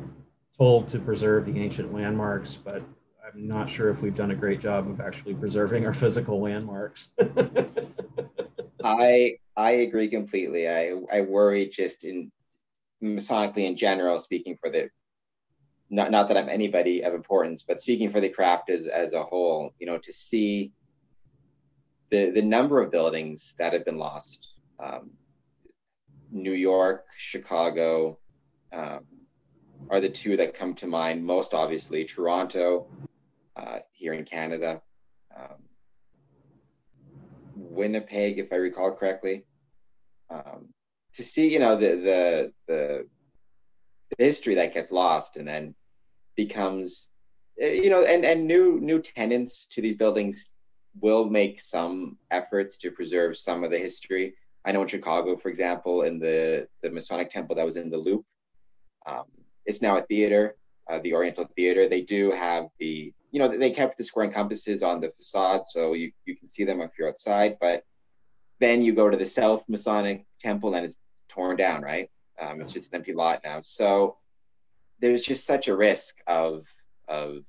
told to preserve the ancient landmarks, but I'm not sure if we've done a great job of actually preserving our physical landmarks. I I agree completely. I I worry just in Masonically in general, speaking for the not not that I'm anybody of importance, but speaking for the craft as as a whole, you know, to see the the number of buildings that have been lost. Um, New York, Chicago um, are the two that come to mind most obviously. Toronto, uh, here in Canada, um, Winnipeg, if I recall correctly. Um, to see, you know, the, the the the history that gets lost and then becomes, eh, you know, and and new new tenants to these buildings will make some efforts to preserve some of the history. I know in Chicago, for example, in the the Masonic Temple that was in the Loop, um, it's now a theater, uh, the Oriental Theater. They do have the, you know, they kept the square and compasses on the facade, so you you can see them if you're outside. But then you go to the South Masonic Temple and it's torn down, right? Um, it's just an empty lot now. So there's just such a risk of of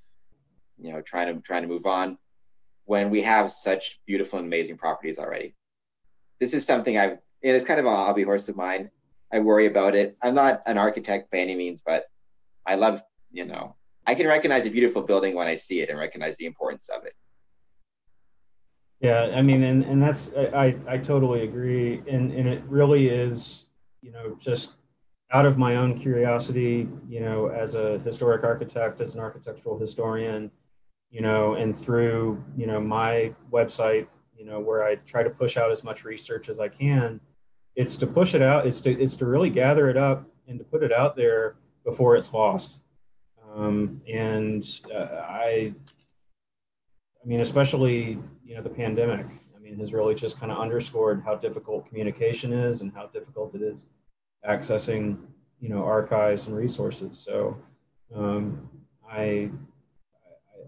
you know trying to trying to move on when we have such beautiful and amazing properties already. This is something I've, it is kind of a hobby horse of mine. I worry about it. I'm not an architect by any means, but I love, you know, I can recognize a beautiful building when I see it and recognize the importance of it. Yeah, I mean, and, and that's, I, I totally agree. And, and it really is, you know, just out of my own curiosity, you know, as a historic architect, as an architectural historian, you know, and through, you know, my website, you know, where I try to push out as much research as I can, it's to push it out. It's to, it's to really gather it up and to put it out there before it's lost. Um, and uh, I, I mean, especially, you know, the pandemic, I mean, has really just kind of underscored how difficult communication is and how difficult it is accessing, you know, archives and resources. So um, I,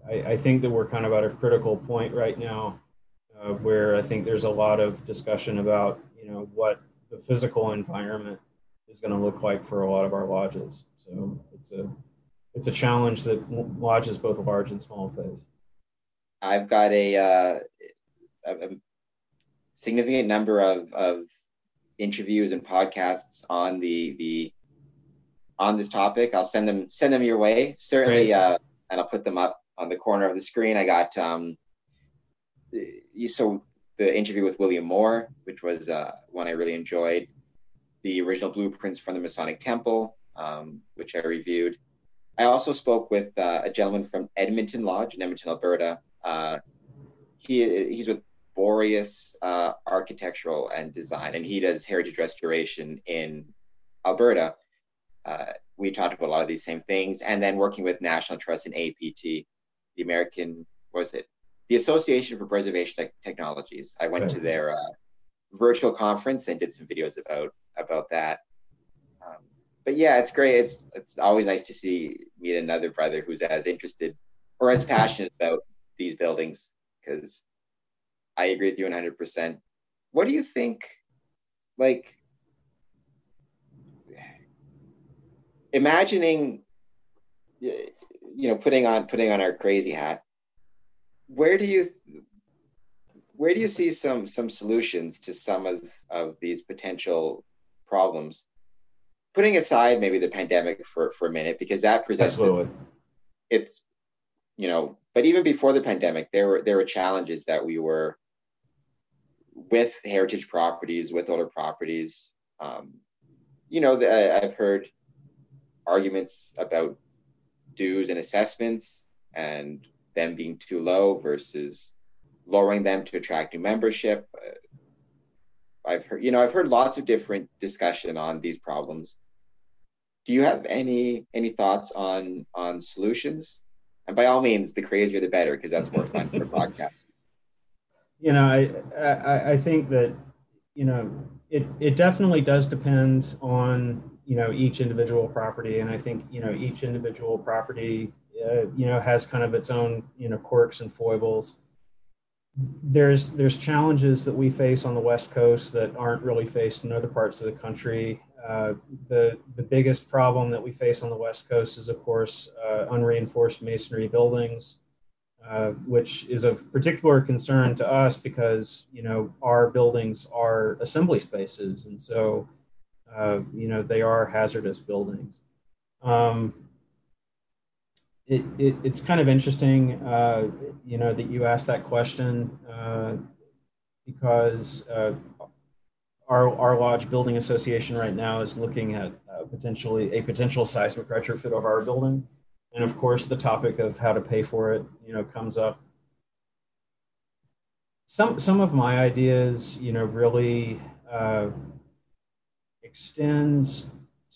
I, I, think that we're kind of at a critical point right now uh, where I think there's a lot of discussion about, you know, what the physical environment is going to look like for a lot of our lodges. So it's a it's a challenge that lodges both large and small face. I've got a, uh, a significant number of, of interviews and podcasts on the the on this topic. I'll send them send them your way certainly, uh, and I'll put them up on the corner of the screen, I got um, you so the interview with William Moore, which was uh, one I really enjoyed. The original blueprints from the Masonic Temple, um, which I reviewed. I also spoke with uh, a gentleman from Edmonton Lodge in Edmonton, Alberta. Uh, he he's with Boreas uh, Architectural and Design, and he does heritage restoration in Alberta. Uh, we talked about a lot of these same things, and then working with National Trust and APT the American was it the Association for Preservation Technologies. I went right. to their uh, virtual conference and did some videos about about that. Um, but yeah, it's great. It's it's always nice to see meet another brother who's as interested or as passionate about these buildings because I agree with you 100%. What do you think? Like, imagining you know putting on putting on our crazy hat where do you where do you see some some solutions to some of, of these potential problems? Putting aside maybe the pandemic for, for a minute, because that presents its, it's, you know, but even before the pandemic, there were there were challenges that we were with heritage properties, with older properties. Um, you know, the, I've heard arguments about dues and assessments and them being too low versus lowering them to attract new membership. Uh, I've heard, you know, I've heard lots of different discussion on these problems. Do you have any any thoughts on on solutions? And by all means, the crazier the better, because that's more fun for a podcast. You know, I, I I think that you know it it definitely does depend on you know each individual property, and I think you know each individual property uh, you know has kind of its own you know quirks and foibles. There's there's challenges that we face on the west coast that aren't really faced in other parts of the country. Uh, the the biggest problem that we face on the west coast is, of course, uh, unreinforced masonry buildings, uh, which is of particular concern to us because you know our buildings are assembly spaces, and so uh, you know they are hazardous buildings. Um, it, it, it's kind of interesting, uh, you know, that you asked that question uh, because uh, our, our lodge building association right now is looking at uh, potentially a potential seismic retrofit of our building. And of course, the topic of how to pay for it, you know, comes up. Some, some of my ideas, you know, really uh, extends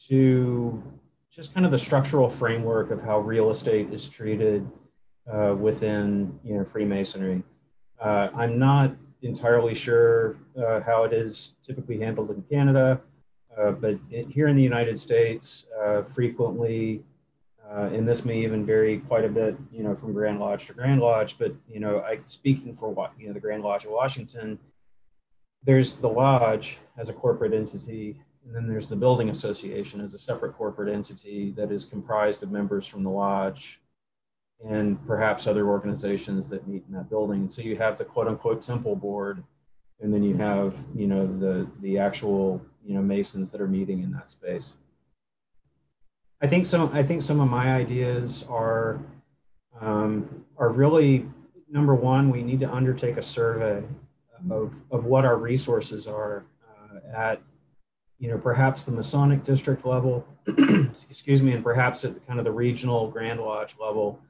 to just kind of the structural framework of how real estate is treated uh, within you know Freemasonry. Uh, I'm not entirely sure uh, how it is typically handled in Canada, uh, but it, here in the United States, uh, frequently, uh, and this may even vary quite a bit, you know, from Grand Lodge to Grand Lodge. But you know, I speaking for you know the Grand Lodge of Washington, there's the lodge as a corporate entity and then there's the building association as a separate corporate entity that is comprised of members from the lodge and perhaps other organizations that meet in that building. so you have the quote unquote temple board, and then you have, you know, the the actual, you know, masons that are meeting in that space. I think some I think some of my ideas are um, are really number one, we need to undertake a survey of, of what our resources are uh, at you know, perhaps the Masonic district level, excuse me, and perhaps at the kind of the regional Grand Lodge level,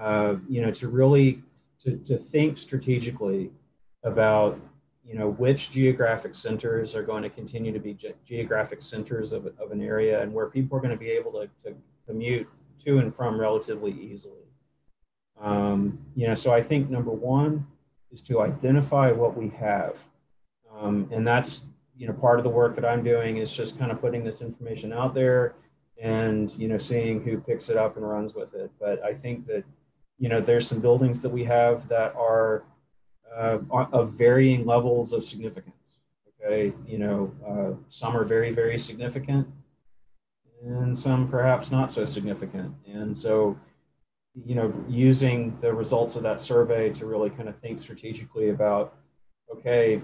uh, you know, to really to, to think strategically about, you know, which geographic centers are going to continue to be ge- geographic centers of, of an area and where people are going to be able to, to commute to and from relatively easily. Um, you know, so I think number one is to identify what we have. Um, and that's you know, part of the work that I'm doing is just kind of putting this information out there and, you know, seeing who picks it up and runs with it. But I think that, you know, there's some buildings that we have that are uh, of varying levels of significance. Okay. You know, uh, some are very, very significant and some perhaps not so significant. And so, you know, using the results of that survey to really kind of think strategically about, okay,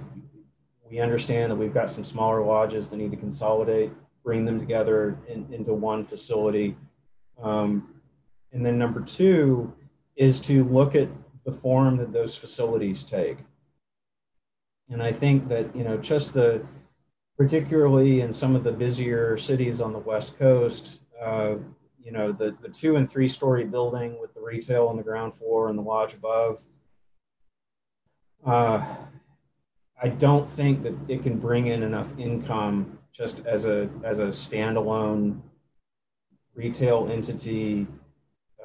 we understand that we've got some smaller lodges that need to consolidate, bring them together in, into one facility. Um, and then number two is to look at the form that those facilities take. And I think that, you know, just the, particularly in some of the busier cities on the West Coast, uh, you know, the, the two and three story building with the retail on the ground floor and the lodge above. Uh, I don't think that it can bring in enough income just as a as a standalone retail entity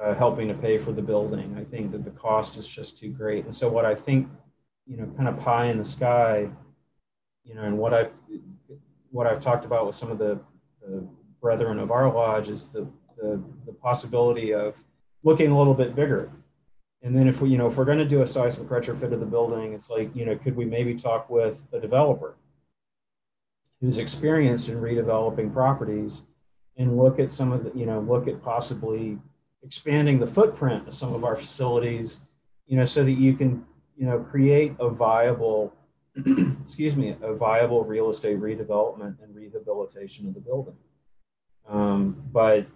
uh, helping to pay for the building. I think that the cost is just too great. And so what I think, you know, kind of pie in the sky, you know, and what I've what I've talked about with some of the, the brethren of our lodge is the, the the possibility of looking a little bit bigger and then if we, you know, if we're going to do a seismic retrofit of the building, it's like, you know, could we maybe talk with a developer who's experienced in redeveloping properties and look at some of the, you know, look at possibly expanding the footprint of some of our facilities you know, so that you can, you know, create a viable, excuse me, a viable real estate redevelopment and rehabilitation of the building. Um, but,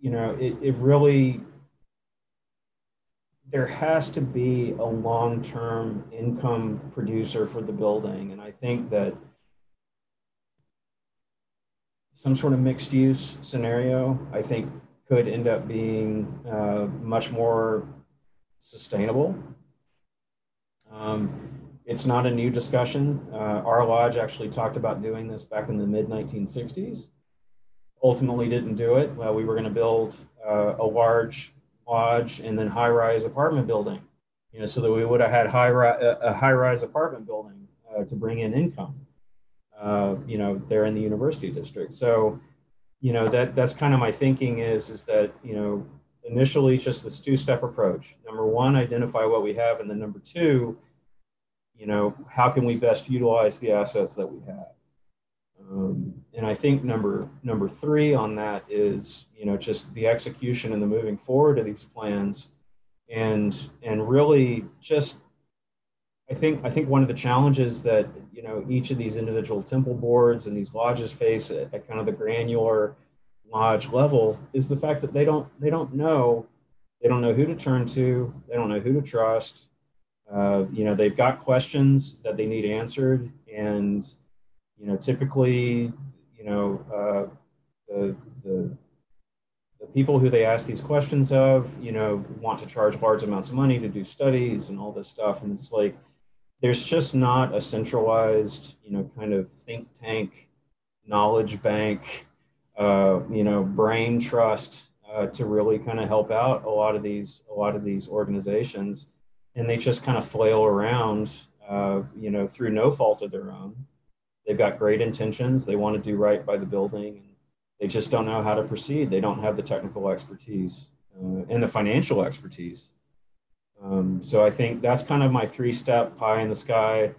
you know, it, it really, there has to be a long-term income producer for the building. And I think that some sort of mixed use scenario, I think could end up being uh, much more sustainable. Um, it's not a new discussion. Uh, our lodge actually talked about doing this back in the mid 1960s. Ultimately, didn't do it. Well, we were going to build uh, a large lodge and then high-rise apartment building, you know, so that we would have had high a high-rise apartment building uh, to bring in income, uh, you know, there in the university district. So, you know, that that's kind of my thinking is is that you know initially just this two-step approach. Number one, identify what we have, and then number two, you know, how can we best utilize the assets that we have. Um, and I think number number three on that is you know just the execution and the moving forward of these plans, and and really just I think I think one of the challenges that you know each of these individual temple boards and these lodges face at, at kind of the granular lodge level is the fact that they don't they don't know they don't know who to turn to they don't know who to trust. Uh, you know they've got questions that they need answered and you know, typically, you know, uh, the, the, the people who they ask these questions of, you know, want to charge large amounts of money to do studies and all this stuff. And it's like, there's just not a centralized, you know, kind of think tank, knowledge bank, uh, you know, brain trust uh, to really kind of help out a lot of these, a lot of these organizations. And they just kind of flail around, uh, you know, through no fault of their own they've got great intentions. They want to do right by the building. And they just don't know how to proceed. They don't have the technical expertise uh, and the financial expertise. Um, so I think that's kind of my three-step pie in the sky.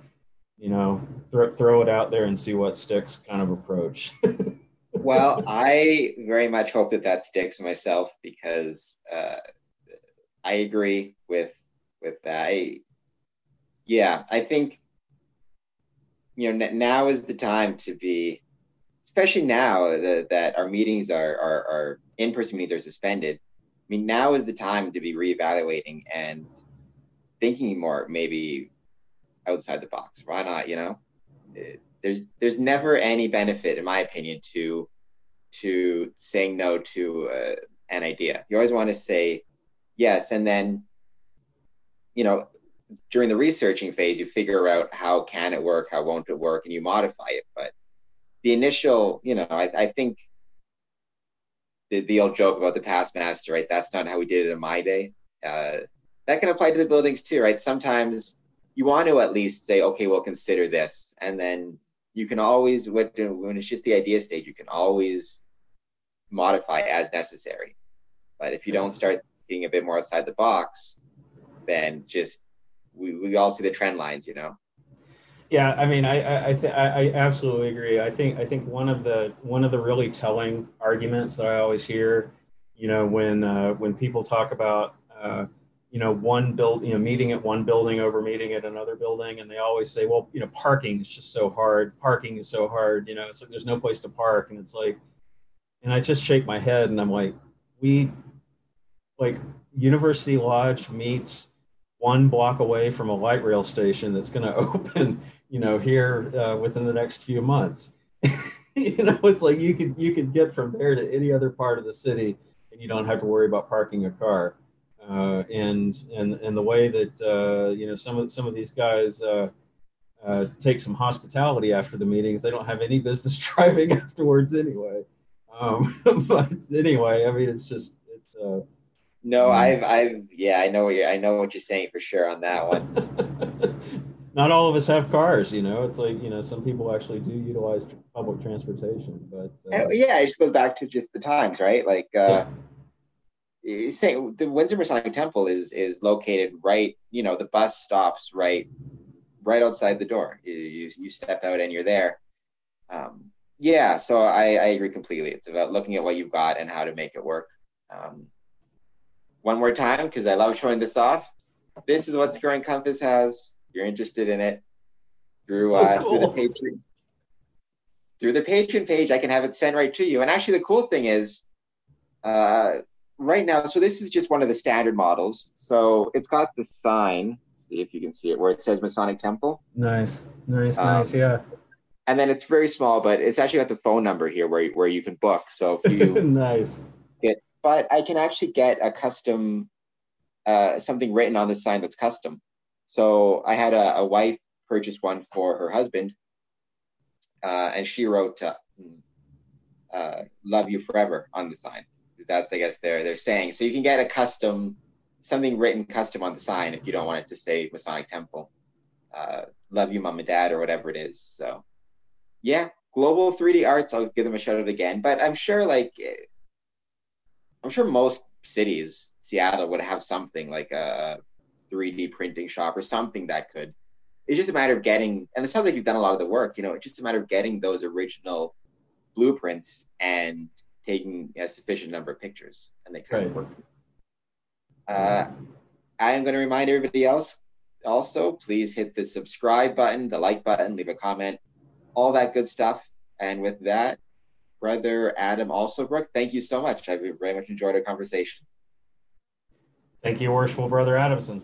You know, throw throw it out there and see what sticks kind of approach. well, I very much hope that that sticks myself because uh, I agree with with that. I, yeah, I think you know, now is the time to be, especially now that, that our meetings are, are, are in-person meetings are suspended. I mean, now is the time to be reevaluating and thinking more maybe outside the box. Why not? You know, there's there's never any benefit, in my opinion, to to saying no to uh, an idea. You always want to say yes, and then you know during the researching phase, you figure out how can it work, how won't it work, and you modify it. But the initial, you know, I, I think the, the old joke about the past master, right? That's not how we did it in my day. Uh, that can apply to the buildings too, right? Sometimes you want to at least say, okay, we'll consider this, and then you can always, when it's just the idea stage, you can always modify as necessary. But if you don't start thinking a bit more outside the box, then just we, we all see the trend lines, you know. Yeah, I mean, I I, th- I absolutely agree. I think I think one of the one of the really telling arguments that I always hear, you know, when uh, when people talk about uh, you know one build you know meeting at one building over meeting at another building, and they always say, well, you know, parking is just so hard. Parking is so hard. You know, it's like there's no place to park, and it's like, and I just shake my head, and I'm like, we like University Lodge meets one block away from a light rail station that's going to open, you know, here uh, within the next few months. you know, it's like you could you could get from there to any other part of the city, and you don't have to worry about parking a car. Uh, and and and the way that uh, you know some of some of these guys uh, uh, take some hospitality after the meetings, they don't have any business driving afterwards anyway. Um, but anyway, I mean, it's just it's uh, no, mm. I've, I've, yeah, I know what you're, I know what you're saying for sure on that one. Not all of us have cars, you know. It's like you know, some people actually do utilize public transportation, but uh, yeah, it just goes back to just the times, right? Like, uh, yeah. saying the Windsor Masonic Temple is is located right, you know, the bus stops right, right outside the door. You you, you step out and you're there. Um, yeah, so I, I agree completely. It's about looking at what you've got and how to make it work. Um, one more time because I love showing this off. this is what Square and Compass has. If you're interested in it through uh, oh, cool. through the Patreon through the Patreon page. I can have it sent right to you. And actually, the cool thing is, uh, right now, so this is just one of the standard models. So it's got the sign. See if you can see it where it says Masonic Temple. Nice, nice, um, nice. Yeah. And then it's very small, but it's actually got the phone number here where where you can book. So if you nice. But I can actually get a custom uh, something written on the sign that's custom. So I had a, a wife purchase one for her husband, uh, and she wrote uh, uh "Love You Forever" on the sign. That's I guess they're they're saying. So you can get a custom something written custom on the sign if you don't want it to say Masonic Temple. Uh, love you, mom and dad, or whatever it is. So yeah, Global 3D Arts. I'll give them a shout out again. But I'm sure like I'm sure most cities, Seattle would have something like a 3D printing shop or something that could. It's just a matter of getting, and it sounds like you've done a lot of the work. You know, it's just a matter of getting those original blueprints and taking a sufficient number of pictures, and they kind right. work. Uh, I am going to remind everybody else also, please hit the subscribe button, the like button, leave a comment, all that good stuff. And with that, brother Adam Alsobrook, thank you so much. I very much enjoyed our conversation. Thank you, worshipful brother Adamson.